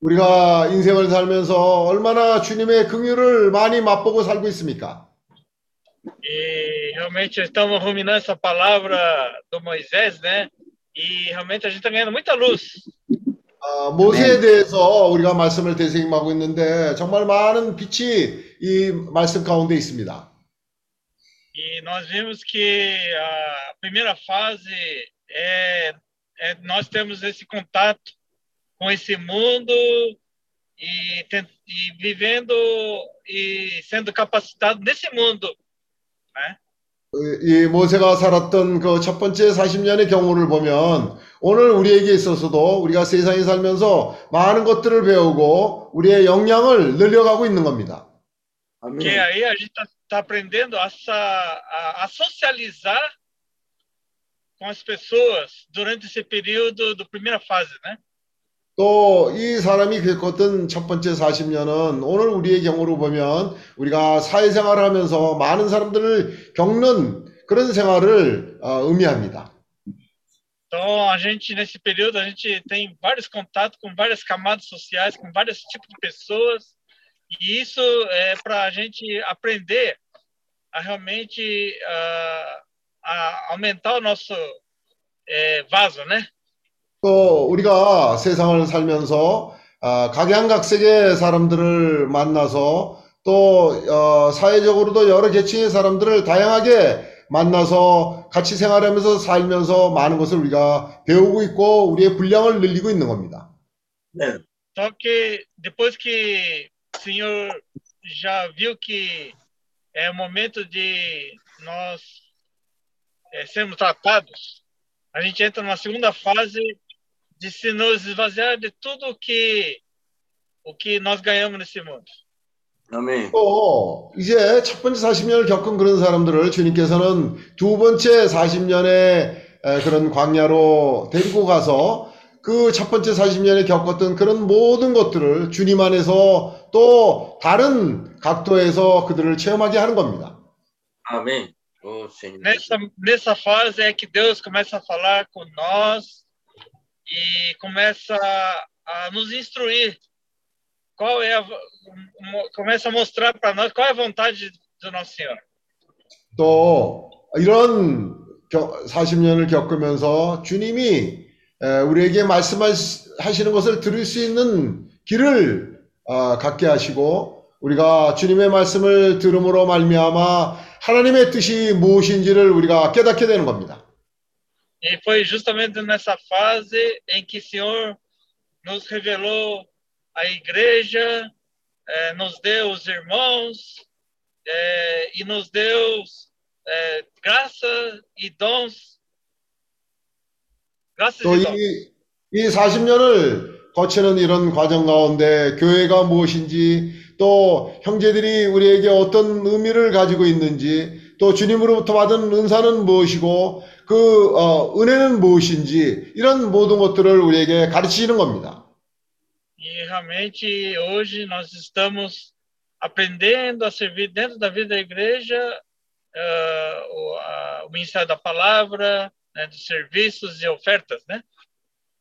우리가 인생을 살면서 얼마나 주님의 긍휼을 많이 맛보고 살고 있습니까? E realmente estamos ruminando essa palavra do Moisés, né? E realmente a gente está ganhando muita luz. 아, 모세에 대해서 우리가 말씀을 대생임하고 있는데 정말 많은 빛이 이 말씀 가운데 있습니다. E nós vimos que a primeira fase é, é nós temos esse contato com esse mundo e, ten- e vivendo e sendo capacitado nesse mundo, né? 이 모세가 살았던 그 첫 번째 40년의 경우를 보면 오늘 우리에게 있어서도 우리가 세상에 살면서 많은 것들을 배우고 우리의 역량을 늘려가고 있는 겁니다. Que Amém. aí a gente está aprendendo a, sa- a, a socializar com as pessoas durante esse período do primeira fase, né? 또 이 사람이 겪었던 첫 번째 40년은 오늘 우리의 경우로 보면 우리가 사회생활을 하면서 많은 사람들을 겪는 그런 생활을 어, 의미합니다. Então, a gente, nesse período, a gente tem vários contatos com várias camadas sociais, com vários tipos de pessoas, e isso é para a gente aprender a realmente ah, a aumentar o nosso eh, vaso, né? 또 우리가 세상을 살면서 아, 각양각색의 사람들을 만나서 또 어, 사회적으로도 여러 계층의 사람들을 다양하게 만나서 같이 생활하면서 살면서 많은 것을 우리가 배우고 있고 우리의 분량을 늘리고 있는 겁니다. Amém. Só que depois que o senhor já viu que é o momento de nós eh, sermos tratados, a gente entra numa segunda fase de se nos esvaziar de tudo o que o que nós ganhamos nesse mundo. Amém. 또 이제 첫 번째 40년을 겪은 그런 사람들을 주님께서는 두 번째 40년의 그런 광야로 데리고 가서 그 첫 번째 40년에 겪었던 그런 모든 것들을 주님 안에서 또 다른 각도에서 그들을 체험하게 하는 겁니다. Oh, Senhor. Nessa nessa fase é que Deus começa a falar com nós e começa a nos instruir. Qual é a, começa a mostrar para nós qual é a vontade do nosso Senhor. 또 이런 40년을 겪으면서 주님이 에, 우리에게 말씀하시는 것을 들을 수 있는 길을 어, 갖게 하시고 우리가 주님의 말씀을 들음으로 말미암아 하나님의 뜻이 무엇인지를 우리가 깨닫게 되는 겁니다. E foi justamente nessa fase em que o Senhor nos revelou a igreja, eh, nos deu os irmãos eh, e nos deu eh, graça e dons. Graças 또 e dons. 이이 40년을 거치는 이런 과정 가운데 교회가 무엇인지 또 형제들이 우리에게 어떤 의미를 가지고 있는지 또 주님으로부터 받은 은사는 무엇이고 그 어, 은혜는 무엇인지 이런 모든 것들을 우리에게 가르치시는 겁니다. E realmente hoje nós estamos aprendendo a servir dentro da vida da igreja ah, o, a- o ministério da palavra, né, dos serviços e ofertas, né?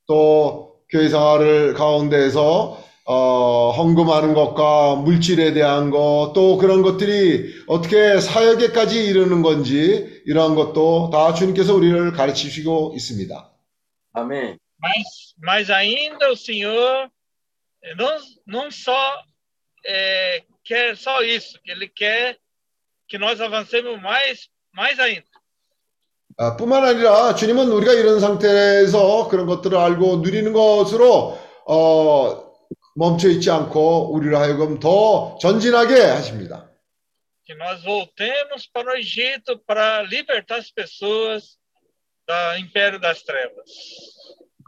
또 교회 생활을 가운데에서 어, 헌금하는 것과 물질에 대한 것, 또 그런 것들이 어떻게 사역에까지 이르는 건지 이러한 것도 다 주님께서 우리를 가르치시고 있습니다. Amém. Mas, mas ainda o Senhor não, não só eh, quer só isso, Ele quer que nós avancemos mais, mais ainda. 아, 뿐만 아니라 주님은 우리가 이런 상태에서 그런 것들을 알고 누리는 것으로 어, 멈춰 있지 않고 우리를 하여금 더 전진하게 하십니다. Que nós voltemos para o Egito para libertar as pessoas do império das trevas.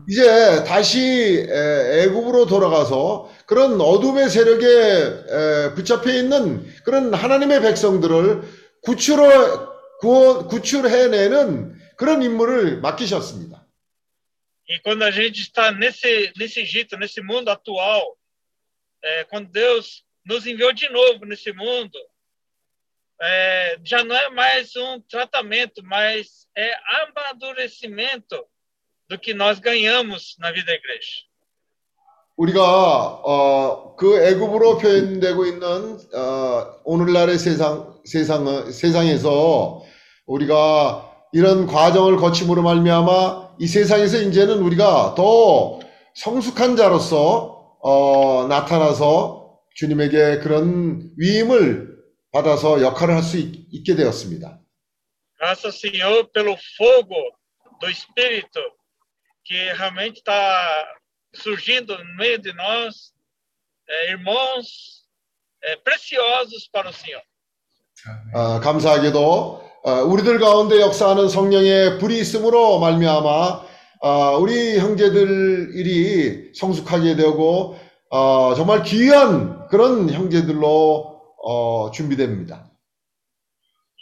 이제 다시 에, 애굽으로 돌아가서 그런 어둠의 세력에 에, 붙잡혀 있는 그런 하나님의 백성들을 구출해 구원, 구출해내는 그런 임무를 맡기셨습니다. E quando a gente está nesse, nesse Egito, nesse mundo atual, é, quando Deus nos enviou de novo nesse mundo, é, já não é mais um tratamento, mas é amadurecimento do que nós ganhamos na vida da igreja. 우리가 어, 그 애굽으로 표현되고 있는 어, 오늘날의 세상 세상 세상에서 우리가 이런 과정을 거침으로 말미암아 이 세상에서 이제는 우리가 더 성숙한 자로서 어, 나타나서 주님에게 그런 위임을 받아서 역할을 할 수 있게 되었습니다. Graças Senhor pelo fogo do Espírito que realmente está surgindo no meio de nós, é, irmãos é, preciosos para o Senhor. 어, 감사하게도 어, 우리들 가운데 역사하는 성령의 불이 있음으로 말미암아 어, 우리 형제들이 성숙하게 되고 어, 정말 귀한 그런 형제들로 어, 준비됩니다.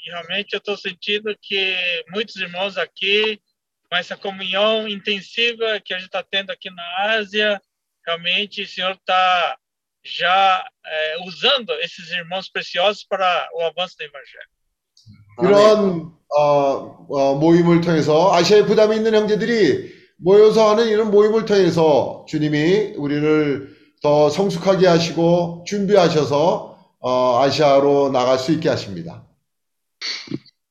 E realmente eu estou sentindo que muitos irmãos aqui, com essa comunhão intensiva que a gente está tendo aqui na Ásia, realmente o Senhor está já é, usando esses irmãos preciosos para o avanço do Evangelho. 이런 어, 어, 모임을 통해서 아시아에 부담이 있는 형제들이 모여서 하는 이런 모임을 통해서 주님이 우리를 더 성숙하게 하시고 준비하셔서 어, 아시아로 나갈 수 있게 하십니다.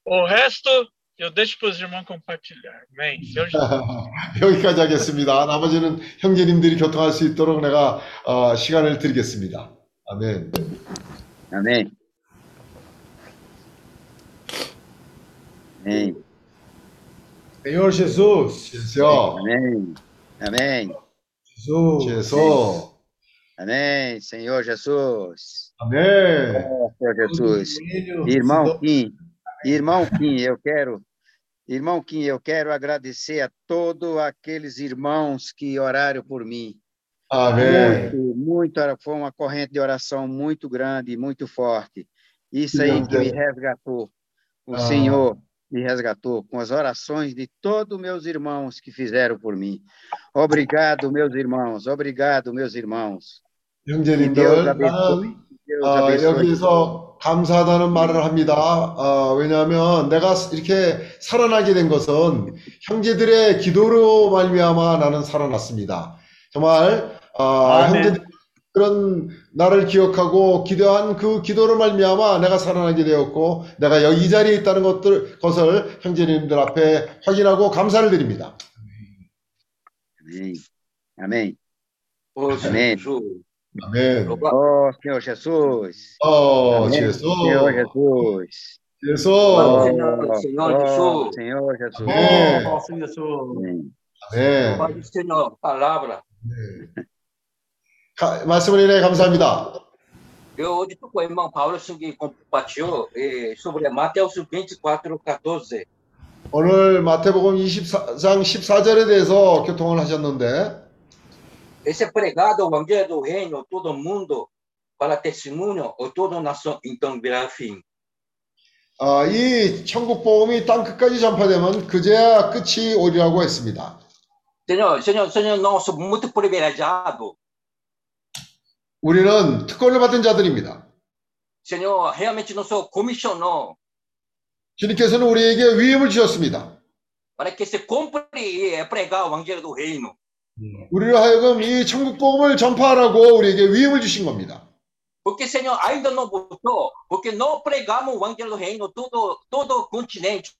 O resto eu deixo para os irmãos compartilhar. Amém. (laughs) 여기까지 하겠습니다. 나머지는 형제님들이 교통할 수 있도록 내가 어, 시간을 드리겠습니다. 아멘. Amém. Amém. Senhor Jesus. Senhor. Amém. Amém. Jesus. Jesus. Amém, Senhor Jesus. Amém. Oh, Senhor Jesus. Irmão Kim, irmão Kim, eu quero, irmão Kim, eu quero agradecer a todos aqueles irmãos que oraram por mim. Amém. Muito, muito, foi uma corrente de oração muito grande, muito forte. Isso aí que me resgatou. O ah. Senhor me resgatou com as orações de todos meus irmãos que fizeram por mim. Obrigado, meus irmãos. Obrigado, meus irmãos. Que Deus 형제님들, abençoe. Deus 아, abençoe. 여기서 감사하다는 말을 합니다. 아, 왜냐하면 내가 이렇게 살아나게 된 것은 형제들의 기도로 말미암아 나는 살아났습니다. 정말 아, 아멘. 형제들 그런 나를 기억하고 기도한 그 기도로 말미암아 내가 살아나게 되었고 내가 여기 이 자리에 있다는 것들 것을 형제님들 앞에 확인하고 감사를 드립니다. Amém. Amém. Oh, Senhor Amém. Jesus. 아멘. Louva- Oh, Senhor Jesus. 어, Amém. 주에서 Senhor Jesus. 주에서 Oh, Senhor, Senhor oh, Jesus. Senhor Jesus. Amém. 어, Senhor Jesus. Amém. 아멘. Pai do Senhor, palavra. 가- 말씀을 인해 감사합니다. Eu hoje estou com o irmão Paulo que compartilhou eh, sobre Mateus 24, 14. 오늘 마태복음 24장 14절에 대해서 교통을 하셨는데 Esse é pregado o evangelho do reino, todo mundo, para testemunho, ou toda nação, então virá fim. 아, 이 천국 복음이 땅 끝까지 전파되면 그제야 끝이 오리라고 했습니다. Senhor, Senhor, Senhor nosso, muito privilegiado. 우리는 특권을 받은 자들입니다. Senhor, realmente nos comissionou 주님께서는 우리에게 위임을 주셨습니다. para que se cumpra e eh, pregar o evangelho do reino. 우리를 하여금 이 천국 복음을 전파하라고 우리에게 위임을 주신 겁니다. Porque, Senhor, ainda não botou, porque não pregamos o evangelho do reino todo, todo o continente.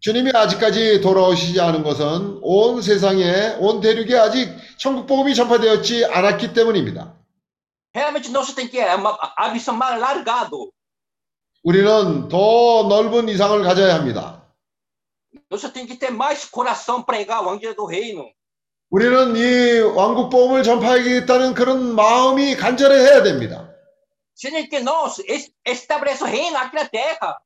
주님이 아직까지 돌아오시지 않은 것은 온 세상에 온 대륙에 아직 천국 복음이 전파되었지 않았기 때문입니다. Realmente nós temos que uma, a visão mais largado. 우리는 더 넓은 이상을 가져야 합니다. Nós temos que ter mais coração pregar o evangelho do reino. 우리는 이 왕국 복음을 전파하겠다는 그런 마음이 간절해야 됩니다. Senhor, que nós es- estabeleça o reino aqui na terra.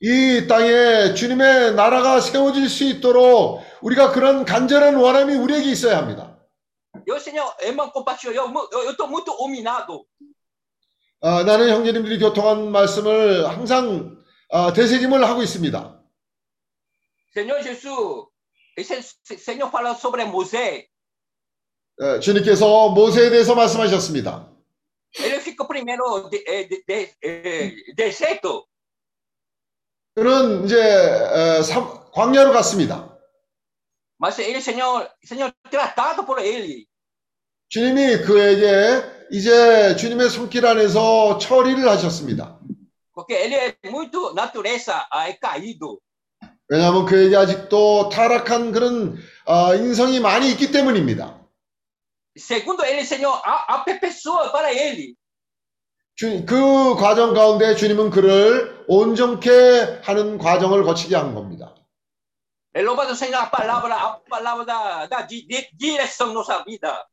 이 땅에 주님의 나라가 세워질 수 있도록 우리가 그런 간절한 원함이 우리에게 있어야 합니다. Eu, Senhor, irmão, compartilhou, eu estou muito humilhado. 아, 나는 형제님들이 교통한 말씀을 항상 아, 되새김을 하고 있습니다. Senhor Jesus, esse Senhor fala sobre Moisés. 어, 주님께서 모세에 대해서 말씀하셨습니다. Ele ficou primeiro de, eh, de, de, eh, deserto. 그는 이제 어, 삼- 광야로 갔습니다. Mas ele, Senhor, Senhor, tratado por ele. 주님이 그에게 이제 주님의 손길 안에서 처리를 하셨습니다. Ah. 왜냐하면 그에게 아직도 타락한 그런 어, 인성이 많이 있기 때문입니다. 주, 그 과정 가운데 주님은 그를 온전케 하는 과정을 거치게 한 겁니다. Louvado seja a palavra, a palavra da, da di- di- direção nossa vida.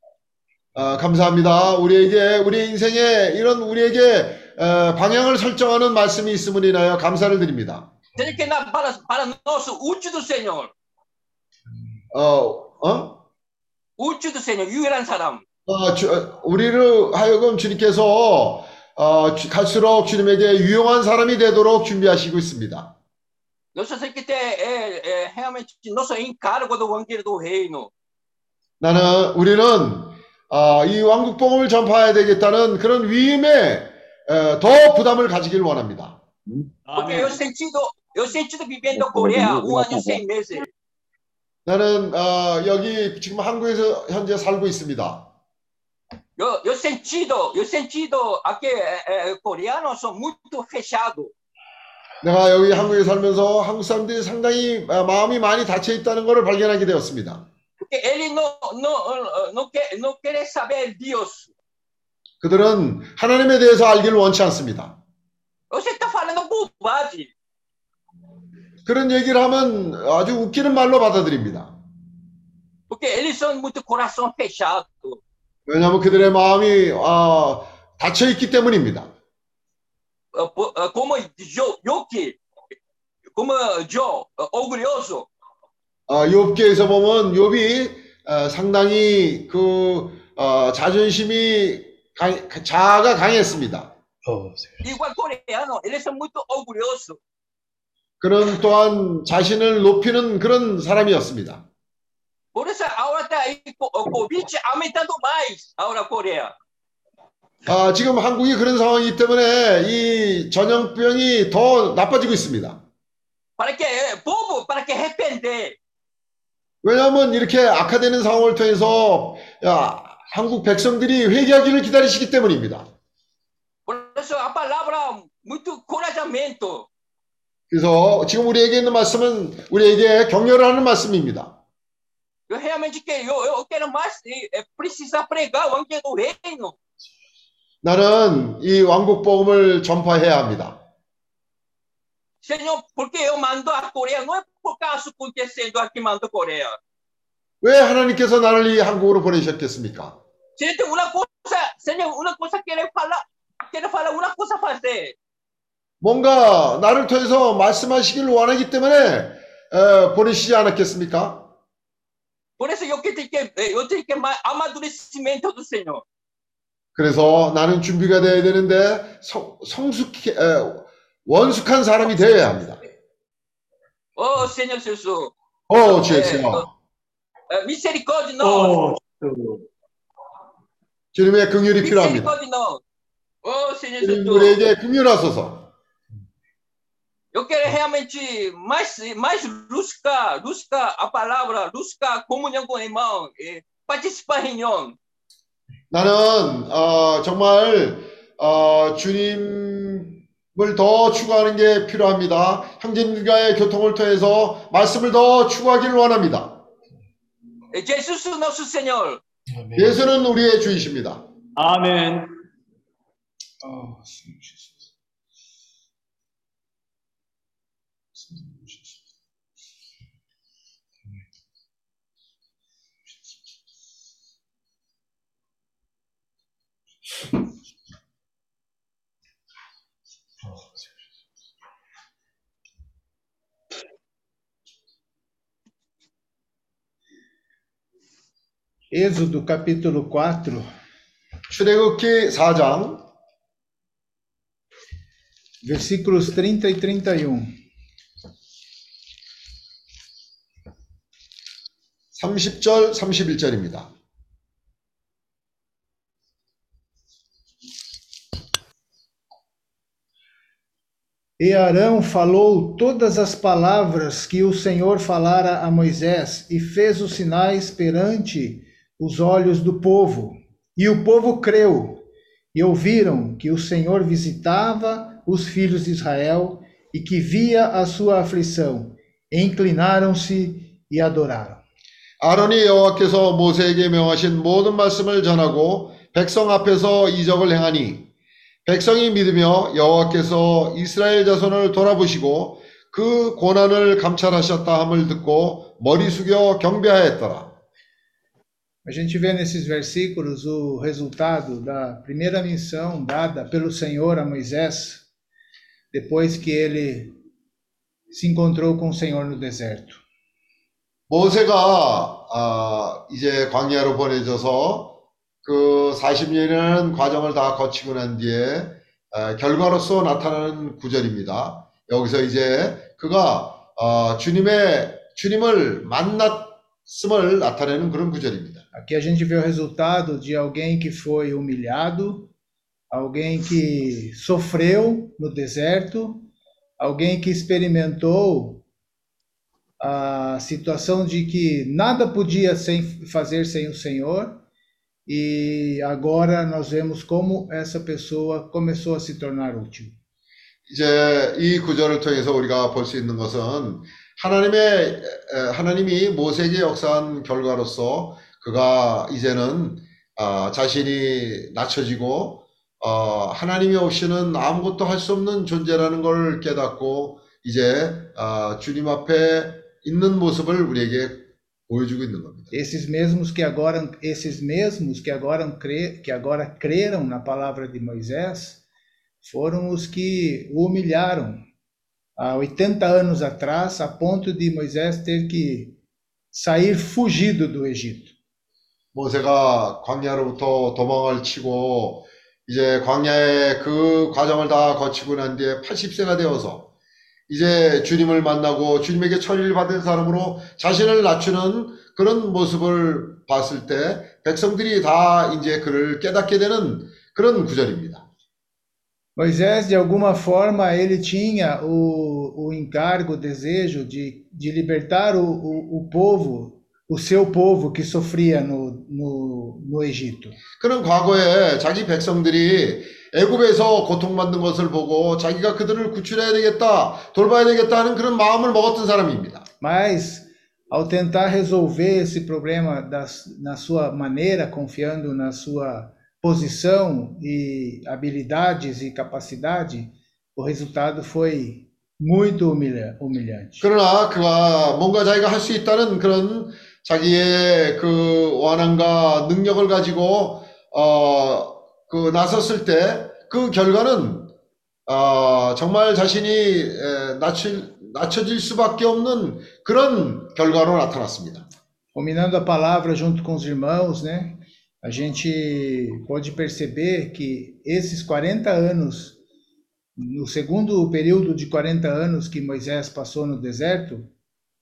어, 감사합니다. 우리에게 우리 인생에 이런 우리에게 어, 방향을 설정하는 말씀이 있음을 인하여 감사를 드립니다. Que para, para nosso útil do Senhor. 어, 어? útil do Senhor, 유일한 사람. 어, 주- 어, 우리를 하여금 주님께서 어, 주- 갈수록 주님에게 유용한 사람이 되도록 준비하시고 있습니다. Nós que ter é, é, realmente nosso encargo do evangelho do reino. 나는 우리는 어, 이 왕국복음을 전파해야 되겠다는 그런 위임에 어, 더 부담을 가지길 원합니다. Porque eu sentido, eu sentido vivendo Coreia um ano e seis meses. 나는 어, 여기 지금 한국에서 현재 살고 있습니다. Eu, eu sentido, eu sentido aqui é, é, coreanos são muito fechados. 내가 여기 한국에 살면서 한국 사람들이 상당히 어, 마음이 많이 닫혀 있다는 것을 발견하게 되었습니다. Não, não, não, quer, não quer saber Deus. 그들은 하나님에 대해서 알기를 원치 않습니다. Você está falando bobagem. 그런 얘기를 하면 아주 웃기는 말로 받아들입니다. Porque eles são muito coração fechado. 왜냐하면 그들의 마음이 어, 닫혀 있기 때문입니다. Uh, uh, Como Jo- Yoki, como Joe, uh, orgulhoso. 어, 욥기에서 보면 욥이 어, 상당히 그 어, 자존심이 강, 자아가 강했습니다. Oh. 그는 또한 자신을 높이는 그런 사람이었습니다. 아, 지금 한국이 그런 상황이기 때문에 이 전염병이 더 나빠지고 있습니다. Para que, eh, povo, para que arrepender. 왜냐하면 이렇게 악화되는 상황을 통해서 야, 한국 백성들이 회개하기를 기다리시기 때문입니다. 그래서 지금 우리에게 있는 말씀은 우리에게 격려를 하는 말씀입니다. Eu realmente quero, eu, eu quero mais eh, eh, precisar pregar o evangelho do reino. 나는 이 왕국 복음을 전파해야 합니다. Senhor, porque eu mando a Coreia, não é por causa acontecendo aqui mando a Coreia. 왜 하나님께서 나를 이 한국으로 보내셨겠습니까? Senhor, tem uma coisa, Senhor, uma coisa quero falar, quero falar uma coisa fazer. 뭔가 나를 통해서 말씀하시기를 원하기 때문에 에, 보내시지 않았겠습니까? Por isso eu que tenho que, eh, eu tenho que mais amadurecimento do Senhor. 그래서 나는 준비가 되어야 되는데 성, 성숙 에, 원숙한 사람이 되어야 합니다. Oh, Senhor Jesus, 오, 주여. eh, misericórdia não. Oh, 주님의 긍휼이 필요합니다. Misericórdia não. Oh, Senhor 주님 Jesus, 우리에게 긍휼하소서. eu quero realmente mais, mais buscar, buscar a palavra, buscar comunhão com o irmão, eh, participar reunião. 나는 어, 정말 어, 주님 을 더 추구하는 게 필요합니다. 형제님과의 교통을 통해서 말씀을 더 추구하기를 원합니다. 예수는 우리의 주이십니다. 아멘. Êxodo capítulo 4, 출애굽기 4장 versículos 30 e 31. 30절 31절입니다. E Arão falou todas as palavras que o Senhor falara a Moisés e fez os sinais perante os olhos do povo. E o povo creu e ouviram que o Senhor visitava os filhos de Israel e que via a sua aflição. inclinaram-se e adoraram. 아론이 여호와께서 모세에게 명하신 모든 말씀을 전하고 백성 앞에서 이적을 행하니 백성이 믿으며 여호와께서 이스라엘 자손을 돌아보시고 그 고난을 감찰하셨다 함을 듣고 머리 숙여 경배하였더라. A gente vê nesses versículos o resultado da primeira missão dada pelo Senhor a Moisés, depois que ele se encontrou com o Senhor no deserto. 모세가 아, 이제 광야로 보내져서 그 40년이라는 과정을 다 거치고 난 뒤에 아, 결과로서 나타나는 구절입니다. 여기서 이제 그가 아, 주님의 주님을 만났음을 나타내는 그런 구절입니다. Aqui a gente vê o resultado de alguém que foi humilhado, alguém que sofreu no deserto, alguém que experimentou a situação de que nada podia sem, fazer sem o Senhor, e agora nós vemos como essa pessoa começou a se tornar útil. 이제 이 구절을 통해서 우리가 볼 수 있는 것은 하나님의 에, 하나님이 모세에게 역사한 결과로서 그가 이제는 아, 자신이 낮춰지고 어, 하나님이 없이는 아무것도 할 수 없는 존재라는 걸 깨닫고 이제 아, 주님 앞에 있는 모습을 우리에게 보여주고 있는 겁니다. Esses mesmos que agora, esses mesmos que agora, cre, que agora creram na palavra de Moisés, foram os que o humilharam há 80 anos atrás, a ponto de Moisés ter que sair fugido do Egito. 모세가 광야로부터 도망을 치고 이제 광야의 그 과정을 다 거치고 난 뒤에 80세가 되어서 이제 주님을 만나고 주님에게 처리를 받은 사람으로 자신을 낮추는 그런 모습을 봤을 때 백성들이 다 이제 그를 깨닫게 되는 그런 구절입니다. Moisés, de alguma forma, ele tinha o, o encargo, o desejo de, de libertar o, o, o povo, o seu povo que sofria no, no, no Egito. 그런 과거에 자기 백성들이 애굽에서 고통받는 것을 보고 자기가 그들을 구출해야 되겠다, 돌봐야 되겠다 하는 그런 마음을 먹었던 사람입니다. Mas, ao tentar resolver esse problema das, na sua maneira, confiando na sua posição e habilidades e capacidade, o resultado foi muito humilha, humilhante. 그러나 그가 뭔가 자기가 할 수 있다는 그런 자기의 그 원함과 능력을 가지고 어, 그 나섰을 때 그 결과는 어, 정말 자신이 에, 낮출, 낮춰질 수밖에 없는 그런 결과로 나타났습니다. Combinando a palavra junto com os irmãos, né? A gente pode perceber que esses 40 anos, no segundo período de 40 anos que Moisés passou no deserto,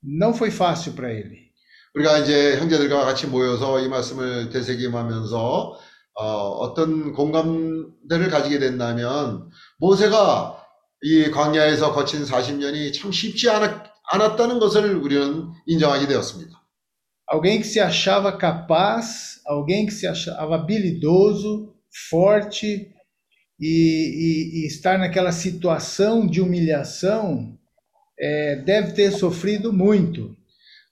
não foi fácil para ele. 우리가 이제 형제들과 같이 모여서 이 말씀을 되새김하면서 어, 어떤 공감대를 가지게 된다면 모세가 이 광야에서 거친 40년이 참 쉽지 않았, 않았다는 것을 우리는 인정하게 되었습니다. Alguém que se achava capaz, alguém que se achava habilidoso, forte e, e, e estar naquela situação de humilhação é, deve ter sofrido muito.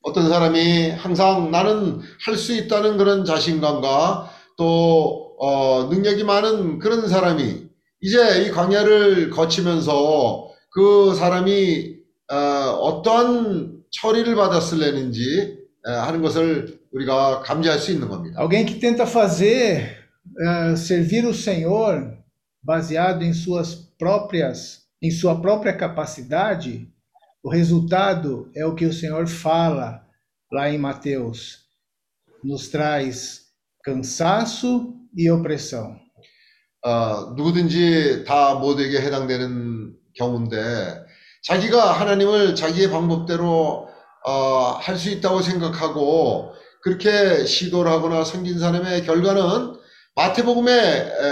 어떤 사람이 항상 나는 할 수 있다는 그런 자신감과 또 어, 능력이 많은 그런 사람이 이제 이 광야를 거치면서 그 사람이 어, 어떠한 처리를 받았을래는지 에, 하는 것을 우리가 감지할 수 있는 겁니다. Alguém que tenta fazer, eh, servir o Senhor baseado em suas próprias, em sua própria capacidade, o resultado é o que o Senhor fala lá em Mateus. Nos traz cansaço e opressão. 어, 누구든지 다 모두에게 해당되는 경우인데 자기가 하나님을 자기의 방법대로 어, 할 수 있다고 생각하고 그렇게 시도를 하거나 섬긴 사람의 결과는 마태복음에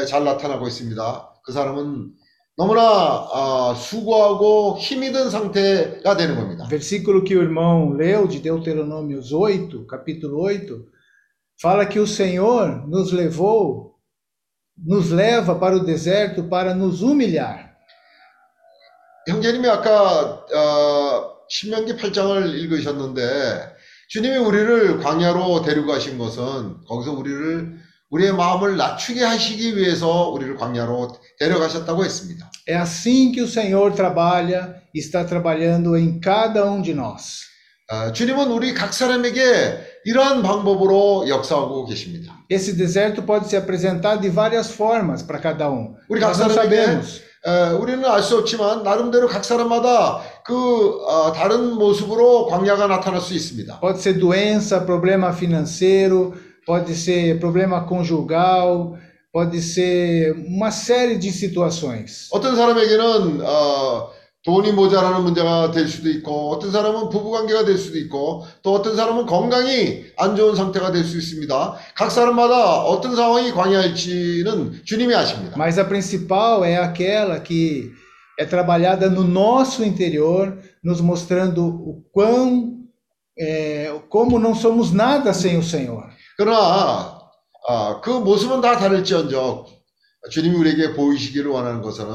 에, 잘 나타나고 있습니다. 그 사람은 너무나 어, 수고하고 힘이 든 상태가 되는 겁니다. Versículo que o irmão leu de Deuteronômios 8, capítulo 8, fala que o Senhor nos levou, nos leva para o deserto para nos humilhar. 형제님이 아까 어, 신명기 8장을 읽으셨는데 주님이 우리를 광야로 데려가신 것은 거기서 우리를 우리의 마음을 낮추게 하시기 위해서 우리를 광야로 데려가셨다고 했습니다. É assim que o Senhor trabalha e está trabalhando em cada um de nós. 아, 주님은 우리 각 사람에게 이러한 방법으로 역사하고 계십니다. Esse deserto pode se apresentar de várias formas para cada um. 우리 Nós 각 não 사람에게 sabemos. 에, 우리는 알 수 없지만 나름대로 각 사람마다 그 어, 다른 모습으로 광야가 나타날 수 있습니다. Pode ser doença, problema financeiro, pode ser problema conjugal, pode ser uma série de situações. 어떤 사람에게는 어, 돈이 모자라는 문제가 될 수도 있고 어떤 사람은 부부 관계가 될 수도 있고 또 어떤 사람은 건강이 안 좋은 상태가 될 수 있습니다. 각 사람마다 어떤 상황이 광야일지는 주님이 아십니다. Mas a principal é aquela que é trabalhada no nosso interior, nos mostrando o quão, é, como não somos nada sem o Senhor. 그러나 아, 그 모습은 다 다를지언정 주님이 우리에게 보이시기를 원하는 것은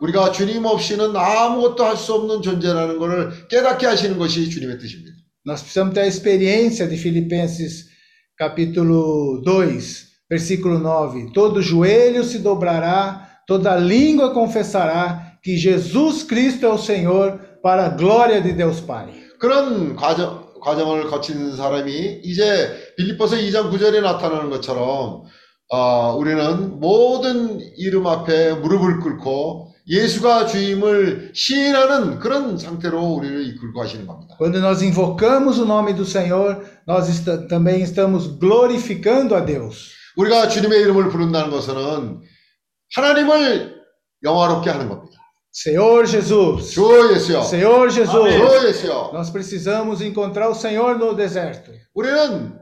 우리가 주님 없이는 아무것도 할 수 없는 존재라는 것을 깨닫게 하시는 것이 주님의 뜻입니다. Nós precisamos ter a experiência de Filipenses capítulo 2, versículo 9. Todo joelho se dobrará, toda língua confessará que Jesus Cristo é o Senhor, para a glória de Deus Pai. 그런 과정, 과정을 거친 사람이 이제 빌립보서 2장 9절에 나타나는 것처럼 어, 우리는 모든 이름 앞에 무릎을 꿇고 예수가 주임을 시인하는 그런 상태로 우리를 이끌고 하시는 겁니다. Quando nós invocamos o nome do Senhor, nós esta- também estamos glorificando a Deus. 우리가 주님의 이름을 부른다는 것은 하나님을 영화롭게 하는 겁니다. Senhor Jesus, 주 예수여, Senhor Jesus, 주 예수여. nós precisamos encontrar o Senhor no deserto. 우리는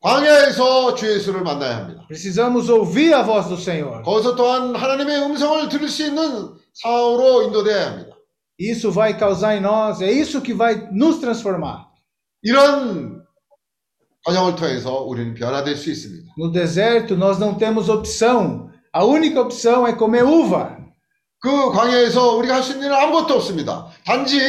광야에서 주 예수를 만나야 합니다. Precisamos ouvir a voz do Senhor. 거기서 또한 하나님의 음성을 들을 수 있는 상황으로 인도되어야 합니다. Isso vai causar em nós, é isso que vai nos transformar. 이런 과정을 통해서 우리는 변화될 수 있습니다. No deserto, nós não temos opção. A única opção é comer uva. 그 광야에서 우리가 할 수 있는 일은 아무것도 없습니다. 단지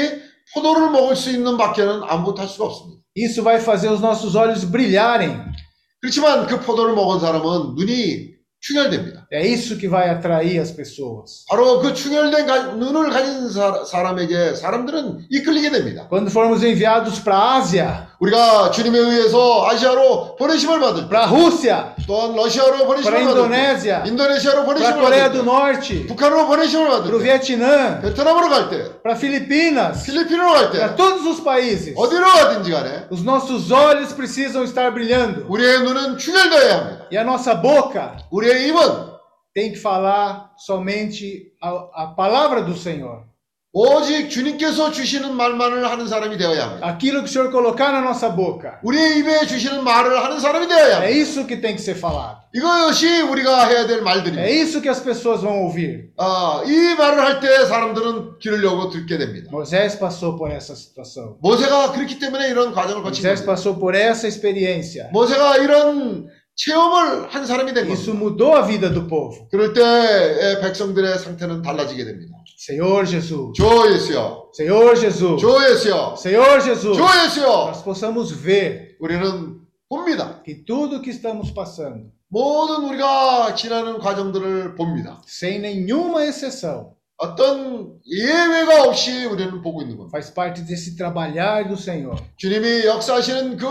포도를 먹을 수 있는 밖에는 아무것도 할 수가 없습니다. Isso vai fazer os nossos olhos brilharem. 그렇지만 그 포도를 먹은 사람은 눈이 충혈됩니다. É isso que vai atrair as pessoas. 바로 그 충혈된 가- 눈을 가진 사, 사람에게 사람들은 이끌리게 됩니다. Quando formos enviados para a Ásia, 우리가 주님에 의해서 아시아로 보내심을 받을 때, para a Rússia, 또한 러시아로 para a 보내심을 받을 때, Indonésia, 인도네시아로 para a 보내심을 Coreia 받을 do 때, Norte, 북한으로 보내심을 para o 받을 때, Vietnã, 베트남으로 갈 때, para Filipinas, 필리핀으로 갈 para 때, todos os países. 어디로 가든지 간에 Os nossos olhos precisam estar brilhando. 우리의 눈은 충혈되어야 합니다. E a nossa boca 우리의 입은 tem que falar somente a, a palavra do Senhor. 오직 주님께서 주시는 말만을 하는 사람이 되어야 합니다. Aquilo que o Senhor colocar na nossa boca. 우리의 입에 주시는 말을 하는 사람이 되어야 É 합니다. isso que tem que ser falado. 이것이 우리가 해야 될 É 말들입니다. isso que as pessoas vão ouvir. 아, 이 말을 할 때 사람들은 귀를 열고 듣게 됩니다. Moisés passou por essa situação. 모세가 그렇기 때문에 이런 과정을 거친 Moisés 겁니다. passou por essa experiência. 모세가 이런 체험을 한 사람이 된 Isso 겁니다. mudou a vida do povo. 그럴 때 백성들의 상태는 달라지게 됩니다. Senhor Jesus. 주 예수여, Senhor Jesus. 주 예수여, Senhor Jesus. 주 예수여. Nós possamos ver 우리는 봅니다. que tudo que estamos passando, 모든 우리가 지나는 과정들을 봅니다. sem nenhuma exceção, 어떤 예외가 없이 우리는 보고 있는 겁니다. faz parte desse trabalhar do Senhor, 주님이 역사하시는 그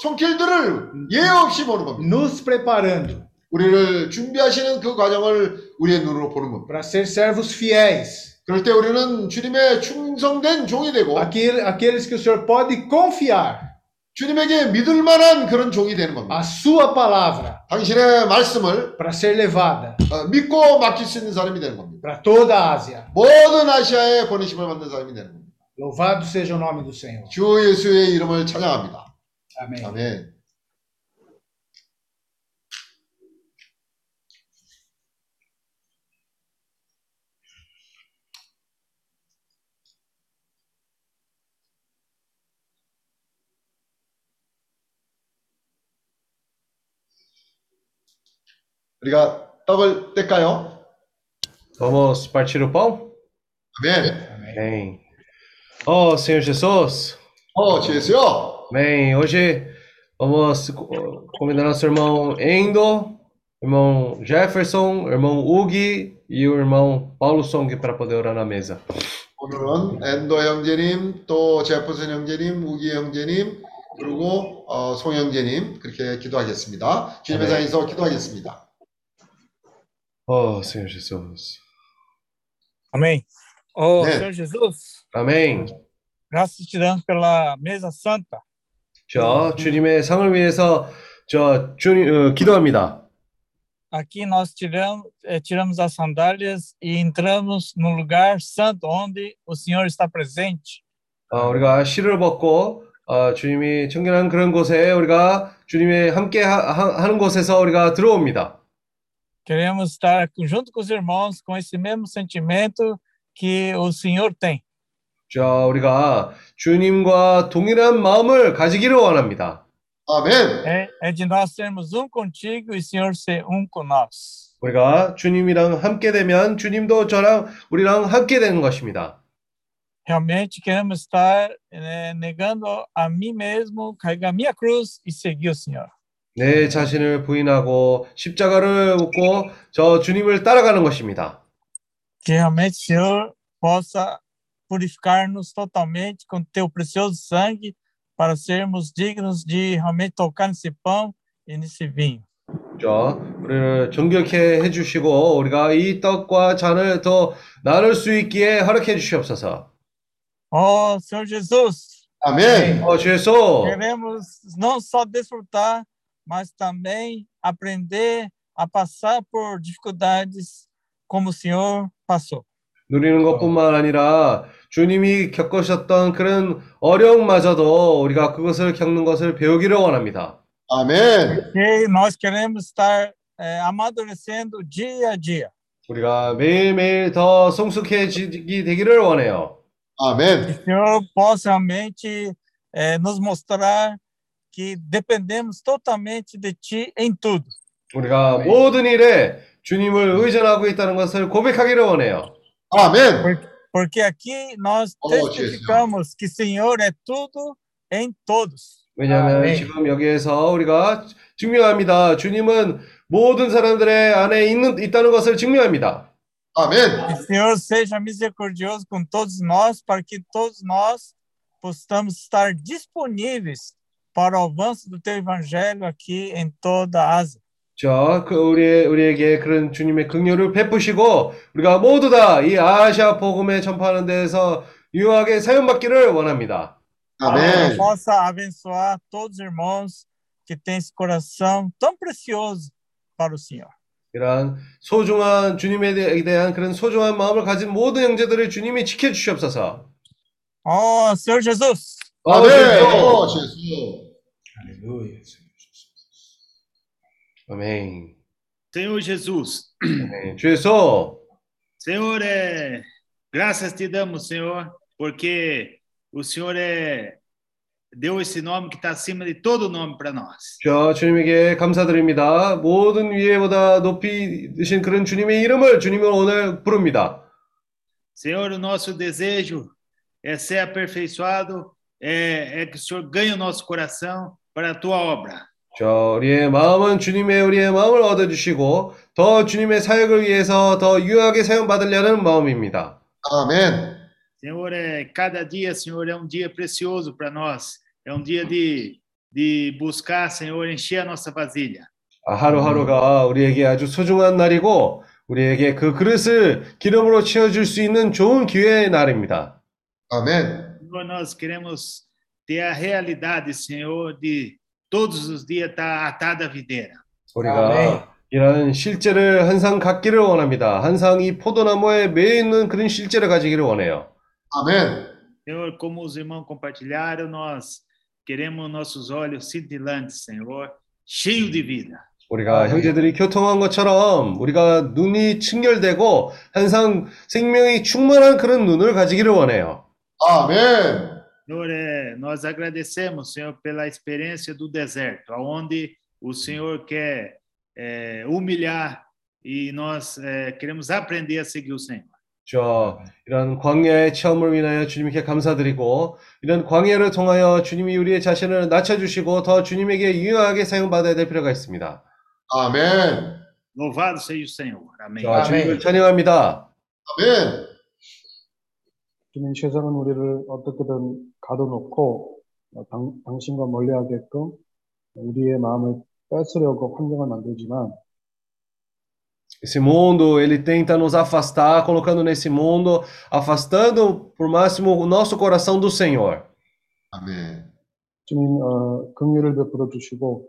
손길들을 예외 없이 보는 겁니다. nos preparando 우리를 준비하시는 그 과정을 우리의 눈으로 보는 겁니다. para ser servos fiéis, 그럴 때 우리는 주님의 충성된 종이 되고 aquele- aqueles que o Senhor pode confiar 주님에게 믿을 만한 그런 종이 되는 겁니다. a sua palavra 당신의 말씀을 para ser levada 어, 믿고 맡길 수 있는 사람이 되는 겁니다. para toda a Ásia. 모든 아시아에 보내심을 받는 사람이 되는 겁니다. Louvado seja o nome do Senhor. 주 예수의 이름을 찬양합니다. Amém. 아멘. 우리가 떡을 뗄까요? Vamos partir o pão? 아멘. Amém. Oh, Senhor Jesus. 어, 제수요. Amém. Hoje vamos convidar nosso irmão Endo, irmão Jefferson, irmão Ugi e o irmão Paulo Song para poder orar na mesa. 오늘은 엔도 형제님, 또 제퍼슨 형제님, 우기 형제님, 그리고 어, 송 형제님 그렇게 기도하겠습니다. 주님의 네. 상에서 기도하겠습니다. Oh, Senhor Jesus. Amém. Oh, Amém. Senhor Jesus, Amém. graças te damos pela mesa santa. 저 주님의 상을 위해서 저 주님 어, 기도합니다. Aqui nós tiramos, eh, tiramos as sandálias e entramos no lugar santo onde o Senhor está presente. 어, 우리가 실을 벗고 어, 주님이 청결한 그런 곳에 우리가 주님의 함께 하, 하- 하는 곳에서 우리가 들어옵니다. Queremos estar junto com os irmãos com esse mesmo sentimento que o Senhor tem. 저 우리가 주님과 동일한 마음을 가지기를 원합니다. 아멘. É, é de nós sermos um contigo e o Senhor ser um com nós. 우리가 주님이랑 함께 되면 주님도 저랑 우리랑 함께 되는 것입니다. Realmente queremos estar eh, negando a mim mesmo, carregar minha cruz e seguir o Senhor. 내 자신을 부인하고 십자가를 묻고 저 주님을 따라가는 것입니다. Que realmente o Senhor possa purificar-nos totalmente com teu precioso sangue para sermos dignos de realmente tocar nesse pão e nesse vinho. 저 우리를 정결케 해주시고 우리가 이 떡과 잔을 더 나눌 수 있기에 허락해 주시옵소서. Oh, Senhor Jesus. 어, 주 예수, queremos não só desfrutar, mas também aprender a passar por dificuldades como o Senhor passou. 누리는 것뿐만 아니라 주님이 겪으셨던 그런 어려움마저도 우리가 그것을 겪는 것을 배우기를 원합니다. 아멘. E nós queremos estar eh, amadurecendo dia a dia. 우리가 매일매일 더 성숙해지기 되기를 원해요. Que 아멘. o Senhor possa realmente eh, nos mostrar que dependemos totalmente de Ti em tudo. 우리가 모든 일에 주님을 의존하고 있다는 것을 고백하기를 원해요. 아멘. Porque aqui nós Oh, testificamos que o Senhor é tudo em todos. 왜냐하면 아멘. 지금 여기에서 우리가 증명합니다. 주님은 모든 사람들의 안에 있는, 있다는 것을 증명합니다. Que 아멘. o Senhor seja misericordioso com todos nós, para que todos nós possamos estar disponíveis para o avanço do Teu Evangelho aqui em toda a Ásia. 자, 그 우리 우리에게 그런 주님의 긍휼을 베푸시고 우리가 모두 다 이 아시아 복음에 전파하는 데에서 유효하게 사용 받기를 원합니다. 아멘. Possa abençoar todos os irmãos que têm esse coração tão precioso para o Senhor. 이러한 소중한 주님에 대- 대한 그런 소중한 마음을 가진 모든 형제들을 주님이 지켜 주시옵소서. Oh, Senhor Jesus, 아멘. 아멘. 어, 제수. Aleluia. 아멘. Senhor Jesus, 아멘. 주 예수, Senhor, é, graças te damos, Senhor, porque o Senhor é, deu esse nome que está acima de todo nome para nós. 저 주님에게 감사드립니다. 모든 위에보다 높이 드신 그런 주님의 이름을 주님을 오늘 부릅니다. Senhor, o nosso desejo é ser aperfeiçoado, é, é que o Senhor ganhe o nosso coração para a tua obra. 저 우리의 마음은 주님의 우리의 마음을 얻어 주시고 더 주님의 사역을 위해서 더 유하게 사용 받으려는 마음입니다. 아멘. Senhor, é, cada dia, Senhor, é um dia precioso para nós. É um dia de, de buscar, Senhor, encher a nossa vasilha. 아, 하루하루가 우리에게 아주 소중한 날이고 우리에게 그 그릇을 기름으로 채워줄 수 있는 좋은 기회의 날입니다. 아멘. Senhor, nós queremos ter a realidade, Senhor, de todos os dias estar atado à videira. 우리가 아멘. 이런 실제를 항상 갖기를 원합니다. 항상 이 포도나무에 매여 있는 그런 실제를 가지기를 원해요. 아멘. Senhor, como os irmãos compartilharam, nós queremos nossos olhos cintilantes, Senhor, cheio de vida. 우리가 형제들이 교통한 것처럼 우리가 눈이 충혈되고 항상 생명이 충만한 그런 눈을 가지기를 원해요. 아멘. Senhor, é, nós agradecemos, Senhor, pela experiência do deserto, onde o Senhor quer é, humilhar e nós é, queremos aprender a seguir o Senhor. 저 이런 광야의 체험을 위하여 주님께 감사드리고 이런 광야를 통하여 주님이 우리의 자신을 낮춰주시고 더 주님에게 유용하게 사용받아야 될 필요가 있습니다. 아멘. Louvado seja o Senhor. Amém. 자, 주님을 찬양합니다. 아멘. 주님 세상은 우리를 어떻게든 가둬놓고 어, 당, 당신과 멀리하게끔 우리의 마음을 뺏으려고 환경을 만들지만 Esse mundo, ele tenta nos afastar, colocando nesse mundo, afastando por máximo o nosso coração do Senhor. 아멘. 주님 어, 긍휼을 베풀어 주시고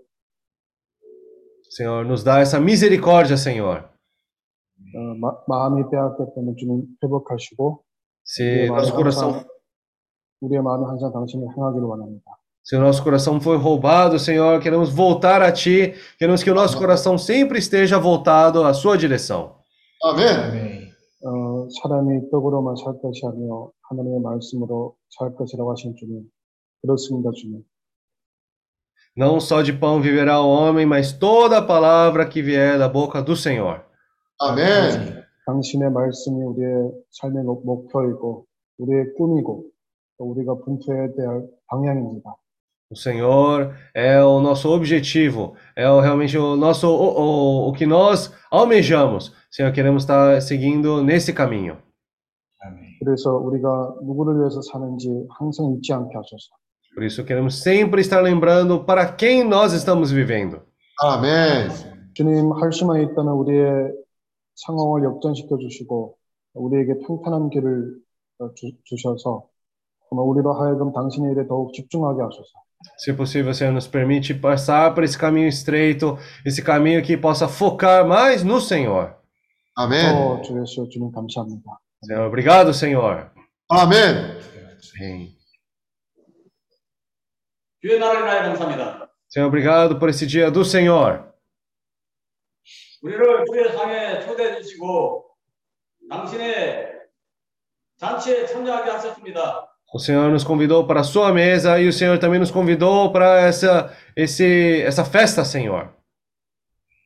Senhor, nos dá essa misericórdia, Senhor. 어, 마, 마음이 빼앗겼다면 주님 회복하시고 Se 우리의 마음이 nosso coração, 항상 우리의 마음이 항상 당신을 향하기를 원합니다. se o nosso coração foi roubado, Senhor, queremos voltar a Ti, queremos que o nosso coração sempre esteja voltado à Sua direção. 아멘. 어, 사람이 떡으로만 살 것이 아니요 하나님의 말씀으로 살 것이라고 하신 주님 그렇습니다 주님. Não só de pão viverá o homem, mas toda a palavra que vier da boca do Senhor. 아멘. 당신의 말씀이 우리의 삶의 목- 목표이고 우리의 꿈이고 또 우리가 분투해야 될 방향입니다. O Senhor é o nosso objetivo, é o, realmente o nosso o, o, o que nós almejamos. Senhor, queremos estar seguindo nesse caminho. 그래서 우리가 누구를 위해서 사는지 항상 잊지 않게 하소서. Por isso queremos sempre estar lembrando para quem nós estamos vivendo. 아멘. 주님 할 수만 있다면 우리의 상황을 역전시켜 주시고 우리에게 평탄한 길을 어, 주, 주셔서 정말 우리로 하여금 당신의 일에 더욱 집중하게 하소서. Se possível, Senhor, nos permite passar por esse caminho estreito, esse caminho que possa focar mais no Senhor. 아멘. 또 주 예수 주님 감사합니다. Senhor, obrigado, Senhor. 아멘. Amém. 주의 나라를 나에 감사합니다. Senhor, obrigado por esse dia do Senhor. 우리를 주의 상에 초대해 주시고 당신의 잔치에 참여하게 하셨습니다. O Senhor nos convidou para a sua mesa e o Senhor também nos convidou para essa, esse, essa festa, Senhor.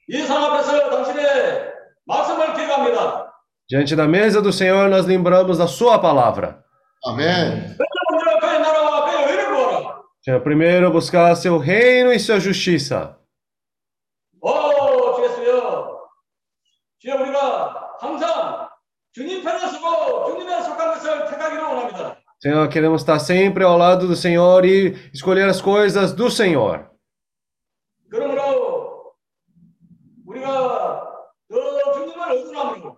이 상 앞에서 당신의 말씀을 기억합니다. Diante da mesa do Senhor, nós lembramos da Sua palavra. 아멘. 먼저 그의 나라와 그의 의를 구하라. Senhor, primeiro buscar seu reino e sua justiça. 주여 우리가 항상 주님 편에 서고 주님에 속한 것을 택하기를 원합니다. Senhor, queremos estar sempre ao lado do Senhor e escolher as coisas do Senhor. 그러므로 우리가 더 주님을 의존함으로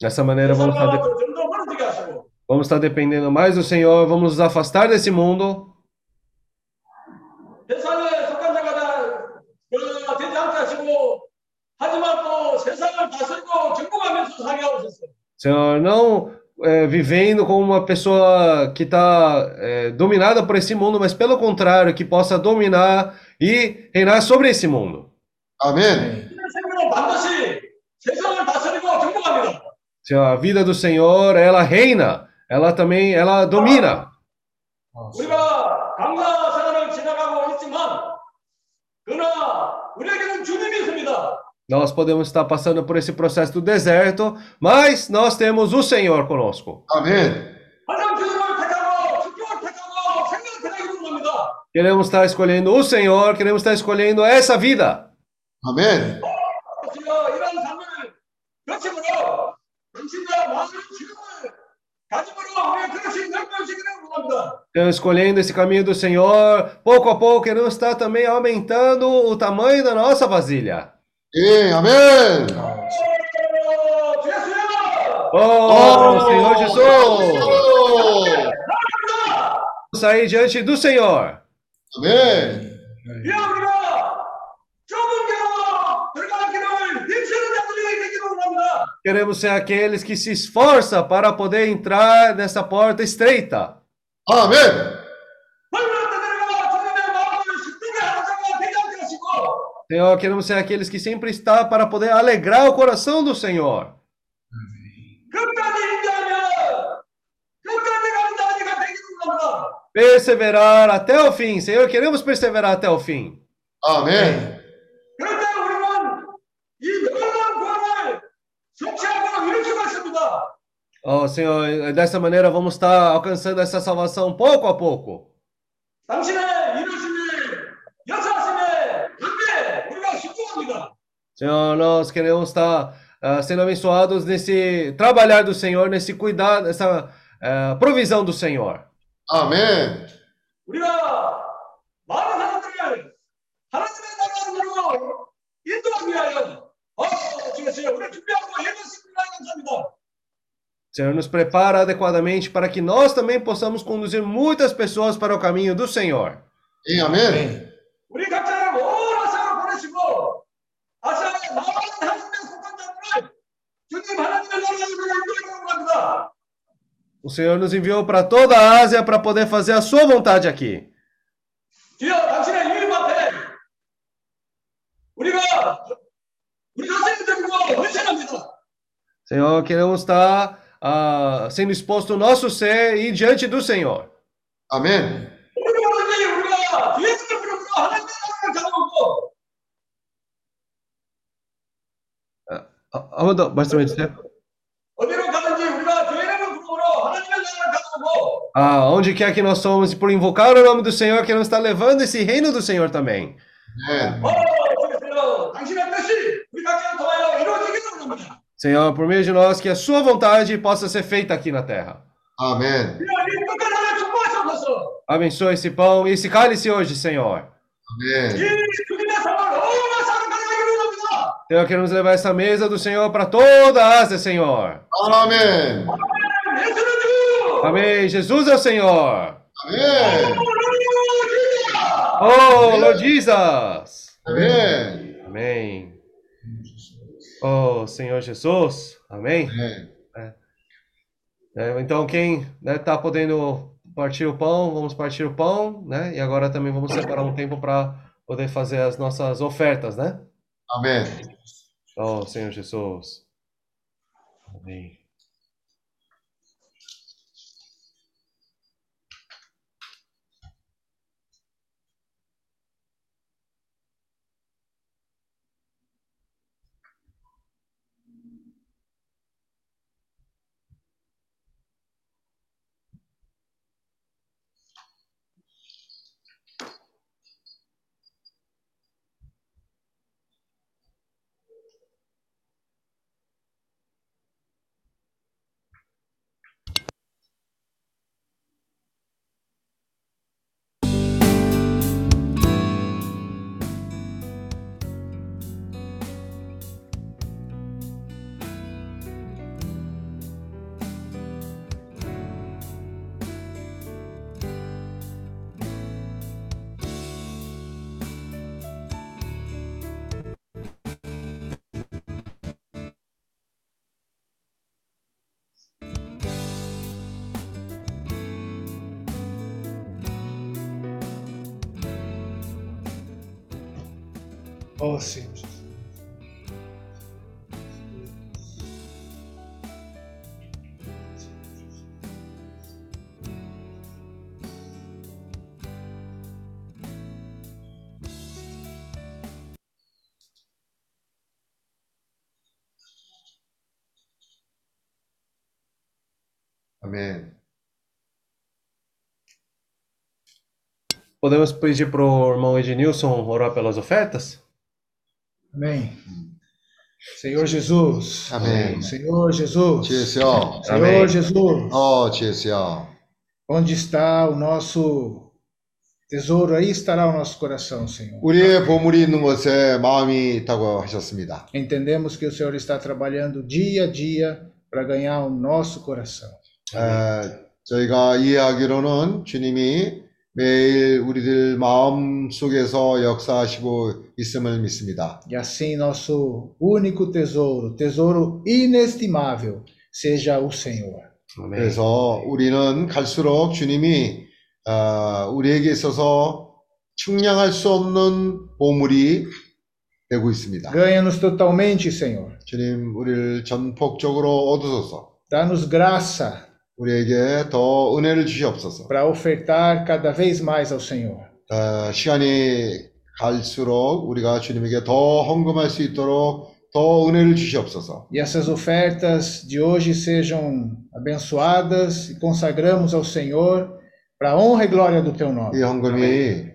Dessa maneira, vamos estar, 세상과 de- 좀더 멀어지게 하시고 vamos estar dependendo mais do Senhor, vamos nos afastar desse mundo. Senhor, não é, vivendo como uma pessoa que está é, dominada por esse mundo, mas pelo contrário, que possa dominar e reinar sobre esse mundo. Amém. Senhor, a vida do Senhor, ela reina, ela também, ela domina. Nossa. Nós podemos estar passando por esse processo do deserto, mas nós temos o Senhor conosco. Amém. Queremos estar escolhendo o Senhor, queremos estar escolhendo essa vida. Amém. Estamos escolhendo esse caminho do Senhor, pouco a pouco queremos estar também aumentando o tamanho da nossa vasilha. Sim, amém. Oh, Senhor Jesus! Vamos sair diante do Senhor. Amém. Queremos ser aqueles que se esforçam para poder entrar nessa porta estreita. Amém. Senhor, queremos ser aqueles que sempre estão para poder alegrar o coração do Senhor. 끝까지 인자하며 끝까지 가는 자들이 되기를 원합니다. Perseverar até o fim. Senhor, queremos perseverar até o fim. 아멘. 그럴 때 우리는 이 놀라운 구원을 성취하고 이룰 수가 있습니다. Oh, Senhor, dessa maneira vamos estar alcançando essa salvação pouco a pouco. 당신의 Senhor, nós queremos estar uh, sendo abençoados nesse trabalhar do Senhor, nesse cuidado, nessa uh, provisão do Senhor. Amém. Senhor nos prepara adequadamente para que nós também possamos conduzir muitas pessoas para o caminho do Senhor. Amém. Amém. O Senhor nos enviou para toda a Ásia para poder fazer a sua vontade aqui. Senhor, queremos estar uh, sendo exposto o nosso ser e diante do Senhor. Amém. 아, 한번 더 말씀해 주세요. 어디로 가든지 우리가 주 이름을 부르고 하나님의 나라를 가져오고 Ah, onde quer que nós somos, e por invocar o nome do Senhor, queremos estar levando esse reino do Senhor também. 네. 어, 주여 당신의 뜻이 우리 각자를 통하여 이루어지기를 원합니다. Senhor, por meio de nós, que a sua vontade possa ser feita aqui na terra. 아멘. 주여 이 끝까지 하나님 축복하셔서 Abençoe esse pão e esse cálice hoje, Senhor. 이 아 Então queremos levar essa mesa do Senhor para toda a é, Ásia, Senhor. Amém. Amém. Jesus é o Senhor. Amém. Oh, Lord Jesus. Amém. Amém. Oh, Senhor Jesus. Amém. Amém. É, é então, quem está né, tá podendo partir o pão, vamos partir o pão, né? E agora também vamos separar um tempo para poder fazer as nossas ofertas, né? 아멘. Oh, Senhor Jesus. Amém. Oh. 아멘. Podemos pedir para o irmão Ednilson orar pelas ofertas? Amém. Senhor Jesus. Amém. Senhor Jesus. 지혜수요. Senhor Amém. Jesus. 어, 지혜수요. Onde está o nosso tesouro? Aí estará o nosso coração, Senhor. 우리의 보물이 있는 곳에 마음이 있다고 하셨습니다. Entendemos que o Senhor está trabalhando dia a dia para ganhar o nosso coração. 에, 저희가 이해하기로는 주님이 매일 우리들 마음 속에서 역사하시고 있음을 믿습니다. E assim nosso único tesouro, tesouro inestimável, seja o Senhor. 그래서 우리는 갈수록 주님이 어, 우리에게 있어서 측량할 수 없는 보물이 되고 있습니다. Ganha-nos totalmente, Senhor. 주님 우리를 전폭적으로 얻으소서. Dá-nos graça 우리에게 더 은혜를 주시옵소서. para ofertar cada vez mais ao Senhor. 어, 시간이 갈수록 우리가 주님에게 더 헌금할 수 있도록 더 은혜를 주시옵소서. E essas ofertas de hoje sejam abençoadas e consagramos ao Senhor para a honra e glória do teu nome. 이 헌금이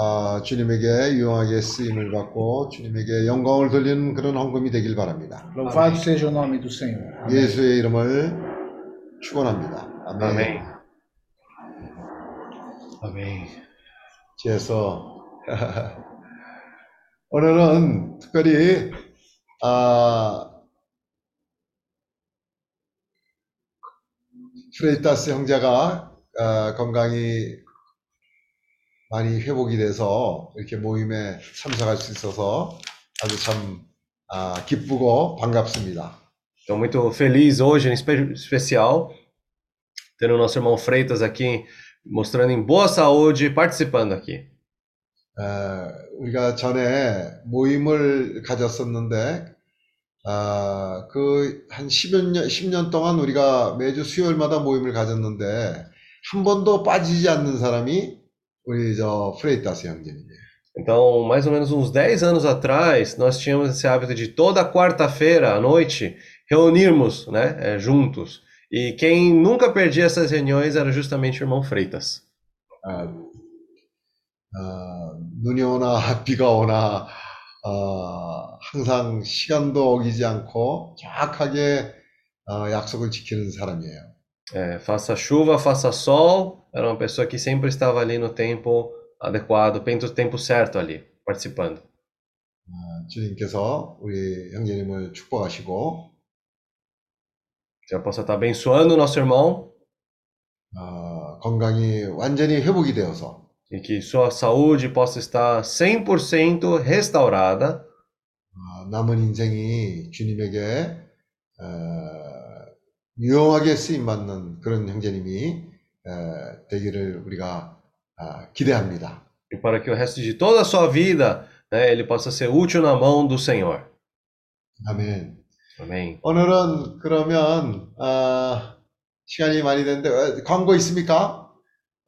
아, 주님에게 유용하게 쓰임을 받고 주님에게 영광을 돌리는 그런 헌금이 되길 바랍니다. Louvado seja o nome do Senhor. 예수의 이름을 축원합니다. 아멘. Amém. Amém. 그래서 오늘은 특별히 아, 프레이타스 형제가 아, 건강이 많이 회복이 돼서 이렇게 모임에 참석할 수 있어서 아주 참 아, 기쁘고 반갑습니다. Estou muito feliz hoje, em espe- especial, tendo o nosso irmão Freitas aqui, mostrando em boa saúde, participando aqui. 에, 우리가 전에 모임을 가졌었는데, 아, 그, 한 10여 년, 10년 동안 우리가 매주 수요일마다 모임을 가졌는데, 한 번도 빠지지 않는 사람이 우리 저 프레이타스 형제님이에요. Então, mais ou menos uns 10 anos atrás, nós tínhamos esse hábito de toda quarta-feira à noite reunirmos, né, eh, juntos. E quem nunca perdia essas reuniões era justamente o irmão Freitas. 아, 아, 눈이 오나 비가 오나, 아, 항상 시간도 어기지 않고 정확하게 어, 약속을 지키는 사람이에요. Eh, faça chuva, faça sol, era uma pessoa que sempre estava ali no tempo adequado, no tempo certo ali, participando. 아, 주님께서 우리 형제님을 축복하시고, Já possa estar abençoando o nosso irmão 어, 건강이 완전히 회복이 되어서 e que sua saúde possa estar 100% restaurada 어, 남은 인생이 주님에게 어, 유용하게 쓰임 받는 그런 형제님이 어, 되기를 우리가 아, 기대합니다. e para que o resto de toda a sua vida, né, ele possa ser útil na mão do Senhor. 아멘. Amém. 오늘은 그러면 아, 시간이 많이 됐는데 어, 광고 있습니까?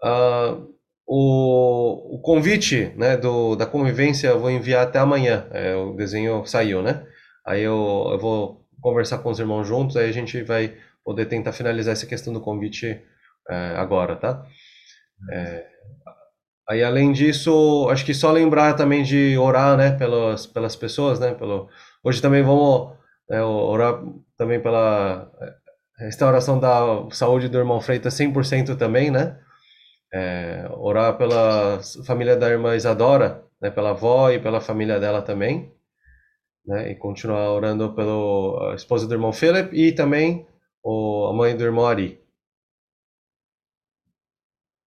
Ah, o, o convite, né, do, da convivência eu vou enviar até amanhã. É, o desenho saiu, né? Aí eu, eu vou conversar com os irmãos juntos, aí a gente vai poder tentar finalizar essa questão do convite é, agora, tá? É, aí além disso, acho que só lembrar também de orar, né, pelas, pelas pessoas, né? Pelo, hoje também vamos né, orar também pela é, restauração da saúde do irmão Freitas 100% também, né? É, orar pela família da irmã Isadora, né, pela avó e pela família dela também, né, e continuar orando pela esposa do irmão Philip e também o, a mãe do irmão Ari.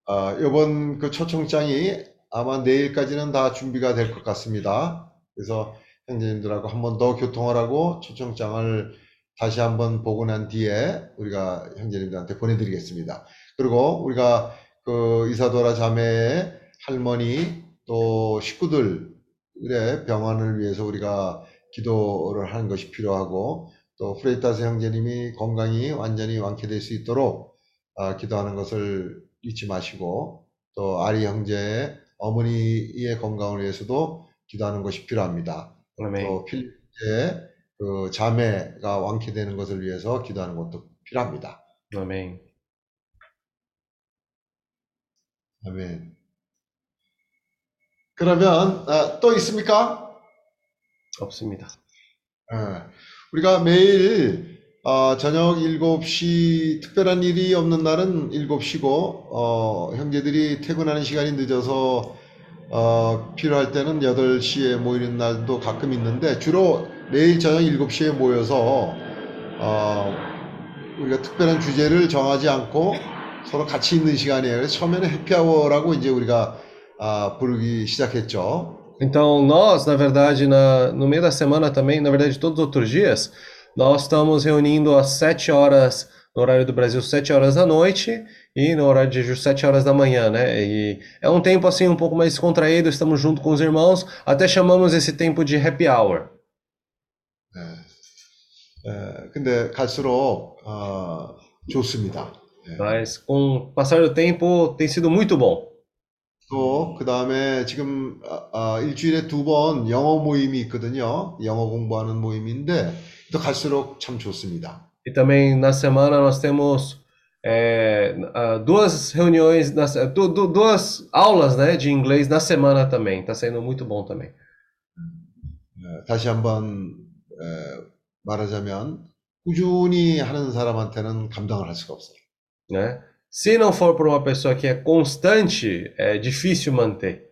아, 이번 그 초청장이 아마 내일까지는 다 준비가 될 것 같습니다. 그래서 형제님들하고 한 번 더 교통을 하고 초청장을 다시 한 번 보고 난 뒤에 우리가 형제님들한테 보내드리겠습니다. 그리고 우리가 그 이사도라 자매의 할머니 또 식구들의 병원을 위해서 우리가 기도를 하는 것이 필요하고 또 프레이타스 형제님이 건강이 완전히 완쾌될 수 있도록 아, 기도하는 것을 잊지 마시고 또 아리 형제의 어머니의 건강을 위해서도 기도하는 것이 필요합니다. Amém. 또 필리의 그 자매가 완쾌되는 것을 위해서 기도하는 것도 필요합니다. Amém. 아멘. 그러면 아, 또 있습니까? Opsimida. 예. 우리가 매일 어, 저녁 7시 특별한 일이 없는 날은 7시고 어, 형제들이 퇴근하는 시간이 늦어서 어, 필요할 때는 8시에 모이는 날도 가끔 있는데 주로 매일 저녁 7시에 모여서 어, 우리가 특별한 주제를 정하지 않고 서로 같이 있는 시간이에요. 그래서 처음에는 해피아워라고 이제 우리가 아, 부르기 시작했죠. Então, nós, na verdade, na, no meio da semana também, na verdade, todos os outros dias, nós estamos reunindo às 7 horas, no horário do Brasil, 7 horas da noite, e no horário de Ju, 7 horas da manhã, né? E é um tempo, assim, um pouco mais descontraído, estamos junto com os irmãos, até chamamos esse tempo de happy hour. 에, 근데 갈수록 어, 좋습니다. Mas, com o passar do tempo, tem sido muito bom. 또 그다음에 지금 아, 아, 일주일에 두 번 영어 모임이 있거든요. 영어 공부하는 모임인데 또 갈수록 참 좋습니다. E também na semana nós temos é, ah, duas reuniões, nas- du- du- duas aulas né, de inglês na semana também. Está sendo muito bom também. 어, 다시 한번 에, 말하자면 꾸준히 하는 사람한테는 감당을 할 수가 없어요. Né? Se não for por uma pessoa que é constante, é difícil manter.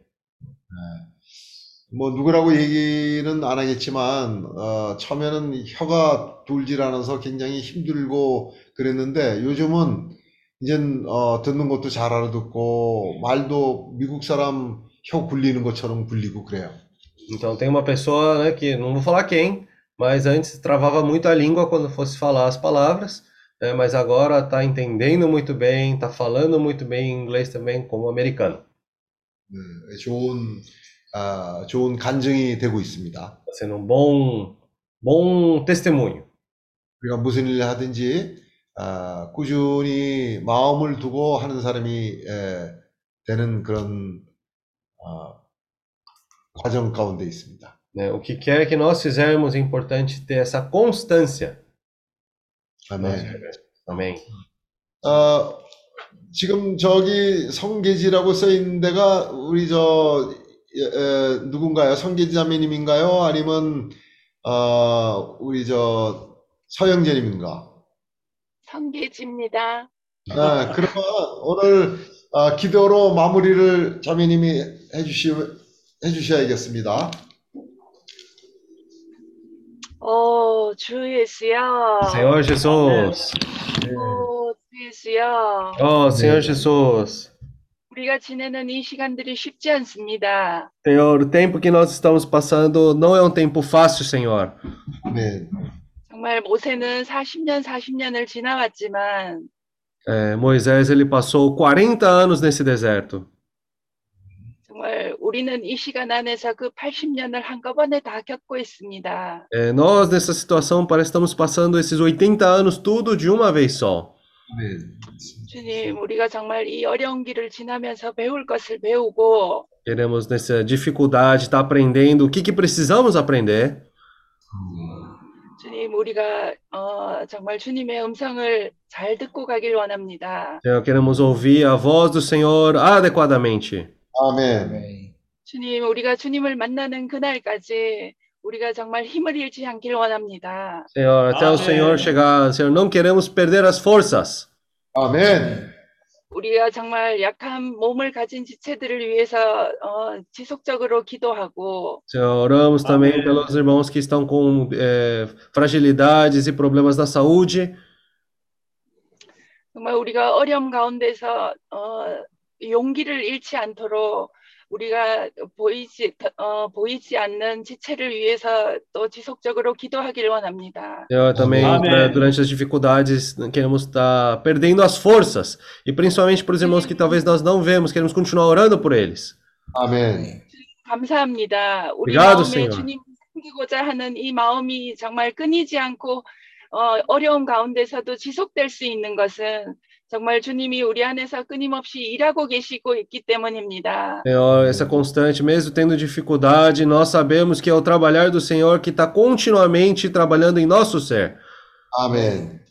뭐 누구라고 얘기는 안 하겠지만 어, 처음에는 혀가 돌질 않아서 굉장히 힘들고 그랬는데 요즘은 이젠 어, 듣는 것도 잘 알아듣고 말도 미국 사람 혀 굴리는 것처럼 굴리고 그래요. Então tem uma pessoa, né, que não vou falar quem, mas antes travava muito a língua quando fosse falar as palavras, né, mas agora está entendendo muito bem, está falando muito bem inglês também como americano. 네, 좋은 아, 좋은 간증이 되고 있습니다. Sendo um bom, bom testemunho. 우리가 무슨 일을 하든지 아, 꾸준히 마음을 두고 하는 사람이 에, 되는 그런 아, 과정 가운데 있습니다. né? O que quer que nós fizermos é importante ter essa constância. 아멘. Amém. 어, 지금 저기 성계지라고 써 있는 데가 우리 저 에, 에, 누군가요? 성계지 자매님인가요? 아니면 어, 우리 저 서영재님인가? 성계지입니다. 네, 그러면 오늘 아, 기도로 마무리를 자매님이 해주시, 해주셔야겠습니다. 오, 주 예수여. Senhor Jesus. 오, 주 예수여. Oh, Senhor Jesus. 우리가 지내는 이 시간들이 쉽지 않습니다. Senhor, o tempo que nós estamos passando não é um tempo fácil, Senhor. 네. 정말 모세는 40년, 40년을 지나왔지만 É, Moisés, ele passou 40 anos nesse deserto. 정말 우리는 이 시간 안에서 그 80년을 한꺼번에 다 겪고 있습니다. É, nós, nessa situação, parece que estamos passando esses 80 anos tudo de uma vez só. 아멘. 주님, 우리가 정말 이 어려운 길을 지나면서 배울 것을 배우고 Queremos, nessa dificuldade, estar aprendendo o que, que precisamos aprender. 주님, 우리가 어, 정말 주님의 음성을 잘 듣고 가길 원합니다. Senhor, queremos ouvir a voz do Senhor adequadamente. 아멘. 주님, 우리가 주님을 만나는 그날까지 우리가 정말 힘을 잃지 않길 원합니다. Senhor, até o. Senhor chegar, Senhor, não queremos perder as forças. 아멘. 우리가 정말 약한 몸을 가진 지체들을 위해서 어, 지속적으로 기도하고 Senhor, oramos também pelos irmãos que estão com é, fragilidades e problemas na saúde. 정말 우리가 어려움 가운데서 어, 용기를 잃지 않도록 우리가 보이지 어, 보이지 않는 지체를 위해서 또 지속적으로 기도하길 원합니다. Senhor, também Amém. pra- durante as dificuldades queremos estar perdendo as forças. E principalmente para os irmãos que talvez nós não vemos, queremos continuar orando por eles. 아멘. 감사합니다. 우리 Obrigado, 마음에 Senhor. 주님 섬기고자 하는 이 마음이 정말 끊이지 않고 어, 어려운 가운데서도 지속될 수 있는 것은 정말 주님이 우리 안에서 끊임없이 일하고 계시고 있기 때문입니다. Senhor, essa constante, mesmo tendo dificuldade, nós sabemos que é o trabalhar do Senhor que está continuamente trabalhando em nosso ser. 아멘.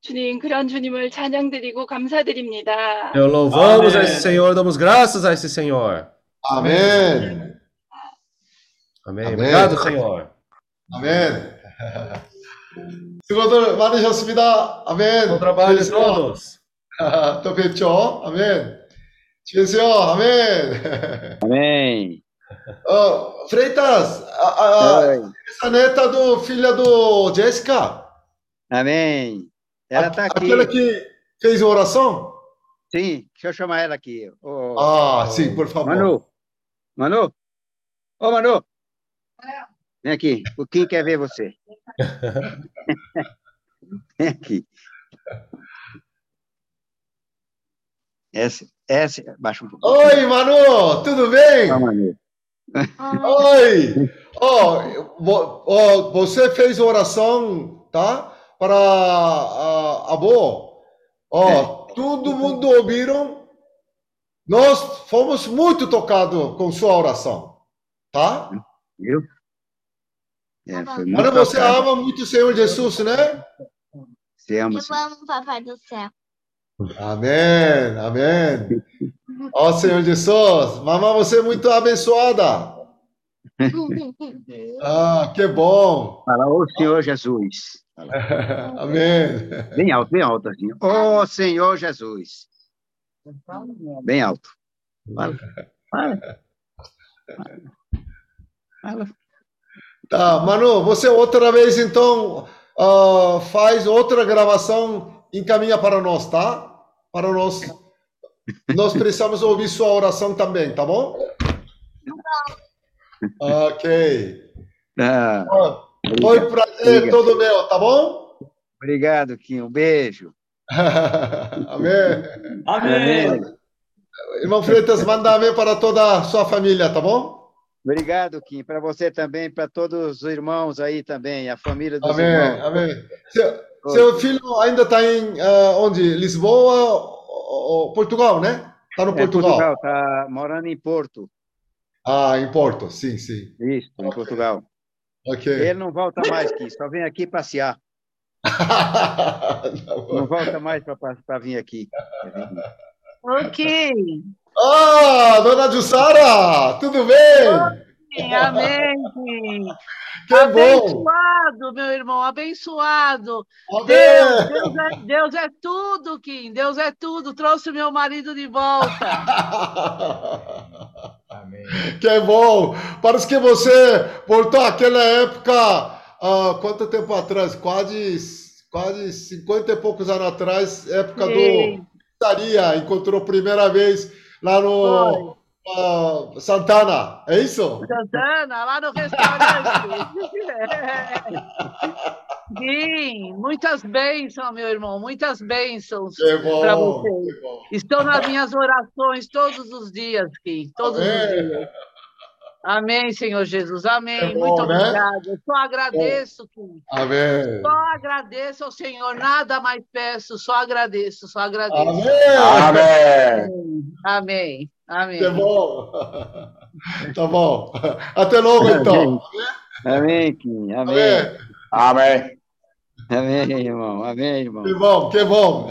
주님, 그런 주님을 찬양드리고 감사드립니다. Senhor, louvamos a Amém. esse Senhor, damos graças a esse Senhor. 아멘. Amém. Amém. Obrigado, Senhor. 아멘. 수고들 많으셨습니다. 아멘. Bom trabalho a 주예수요. todos. (laughs) 또 뵙죠. 아멘. 주예수요. 아멘. Amém. 어, Freitas, a, a, a, Oi. essa neta do filha do Jéssica, Amém. Ela está aqui. aquela que fez a oração? Sim, deixa eu chamar ela aqui. Ô, Ah, ô, sim, por favor. Manu. Manu. Ô, Manu. Vem aqui. O Kim quer ver você. Vem aqui. Essa, essa, baixa um pouco. Oi, Manu, tudo bem? (laughs) Ó, Manu. Oi! Vo- ó, você fez oração, tá? Para a avó. Ó, todo mundo ouviram? nós fomos muito tocados com sua oração, tá? Viu? É, foi muito Mano, você ama muito o Senhor Jesus, né? Você ama, Eu amo Papai do Céu. Amém, amém. Ó Senhor Jesus, mamãe, você é muito abençoada. (laughs) Ah, que bom. Fala, ô Senhor Jesus. (laughs) Amém. Bem alto, bem alto assim. Ô Senhor Jesus. Bem alto. Fala. Fala. Fala. Tá, Manu, você outra vez então ah, faz outra gravação, encaminha para nós, tá? Para nós. Nós precisamos ouvir sua oração também, tá bom? Ok. Ah, Foi um prazer Obrigado. todo meu, tá bom? obrigado, Kim. Um beijo. (laughs) amém. 아멘. Irmão Freitas, manda amém para toda a sua família, tá bom? Obrigado, Kim. Para você também, para todos os irmãos aí também, a família dos Amém, irmãos. amém. Seu, seu filho ainda está em ah, onde? Lisboa, ou- Portugal, né? Está no É, Portugal. Portugal, tá morando em Porto. Ah, em Porto, sim, sim. Isso, em Portugal. Ok. Ele não volta mais aqui, só vem aqui passear. (laughs) Tá Não volta mais para vir aqui. Ok. Ah, dona Jussara, tudo bem? Amém. Que (laughs) bom. Abençoado, meu irmão, abençoado. Amém. Deus, Deus é, Deus é tudo, Kim. Deus é tudo. Trouxe meu marido de volta. (laughs) Que bom. Parece que você voltou àquela época, ah, quanto tempo atrás? Quase, quase 50 e poucos anos atrás, época Sim. do pizzaria, encontrou a primeira vez lá no ah, Santana, é isso? Santana, lá no restaurante. (laughs) Sim, muitas bênçãos, meu irmão, muitas bênçãos para você. Estão nas minhas orações todos os dias, Kim, todos os Amém. dias. Amém, Senhor Jesus. Amém. É bom, Muito né? obrigada. Eu só agradeço, Kim. Amém. Só agradeço ao Senhor, nada mais peço, só agradeço, só agradeço. Amém. Amém. Amém. Que bom. Tá bom. Até logo, então. Amém, Kim. Amém. Amém. Amém. Amém, irmão. Amém, irmão. Que bom, que bom.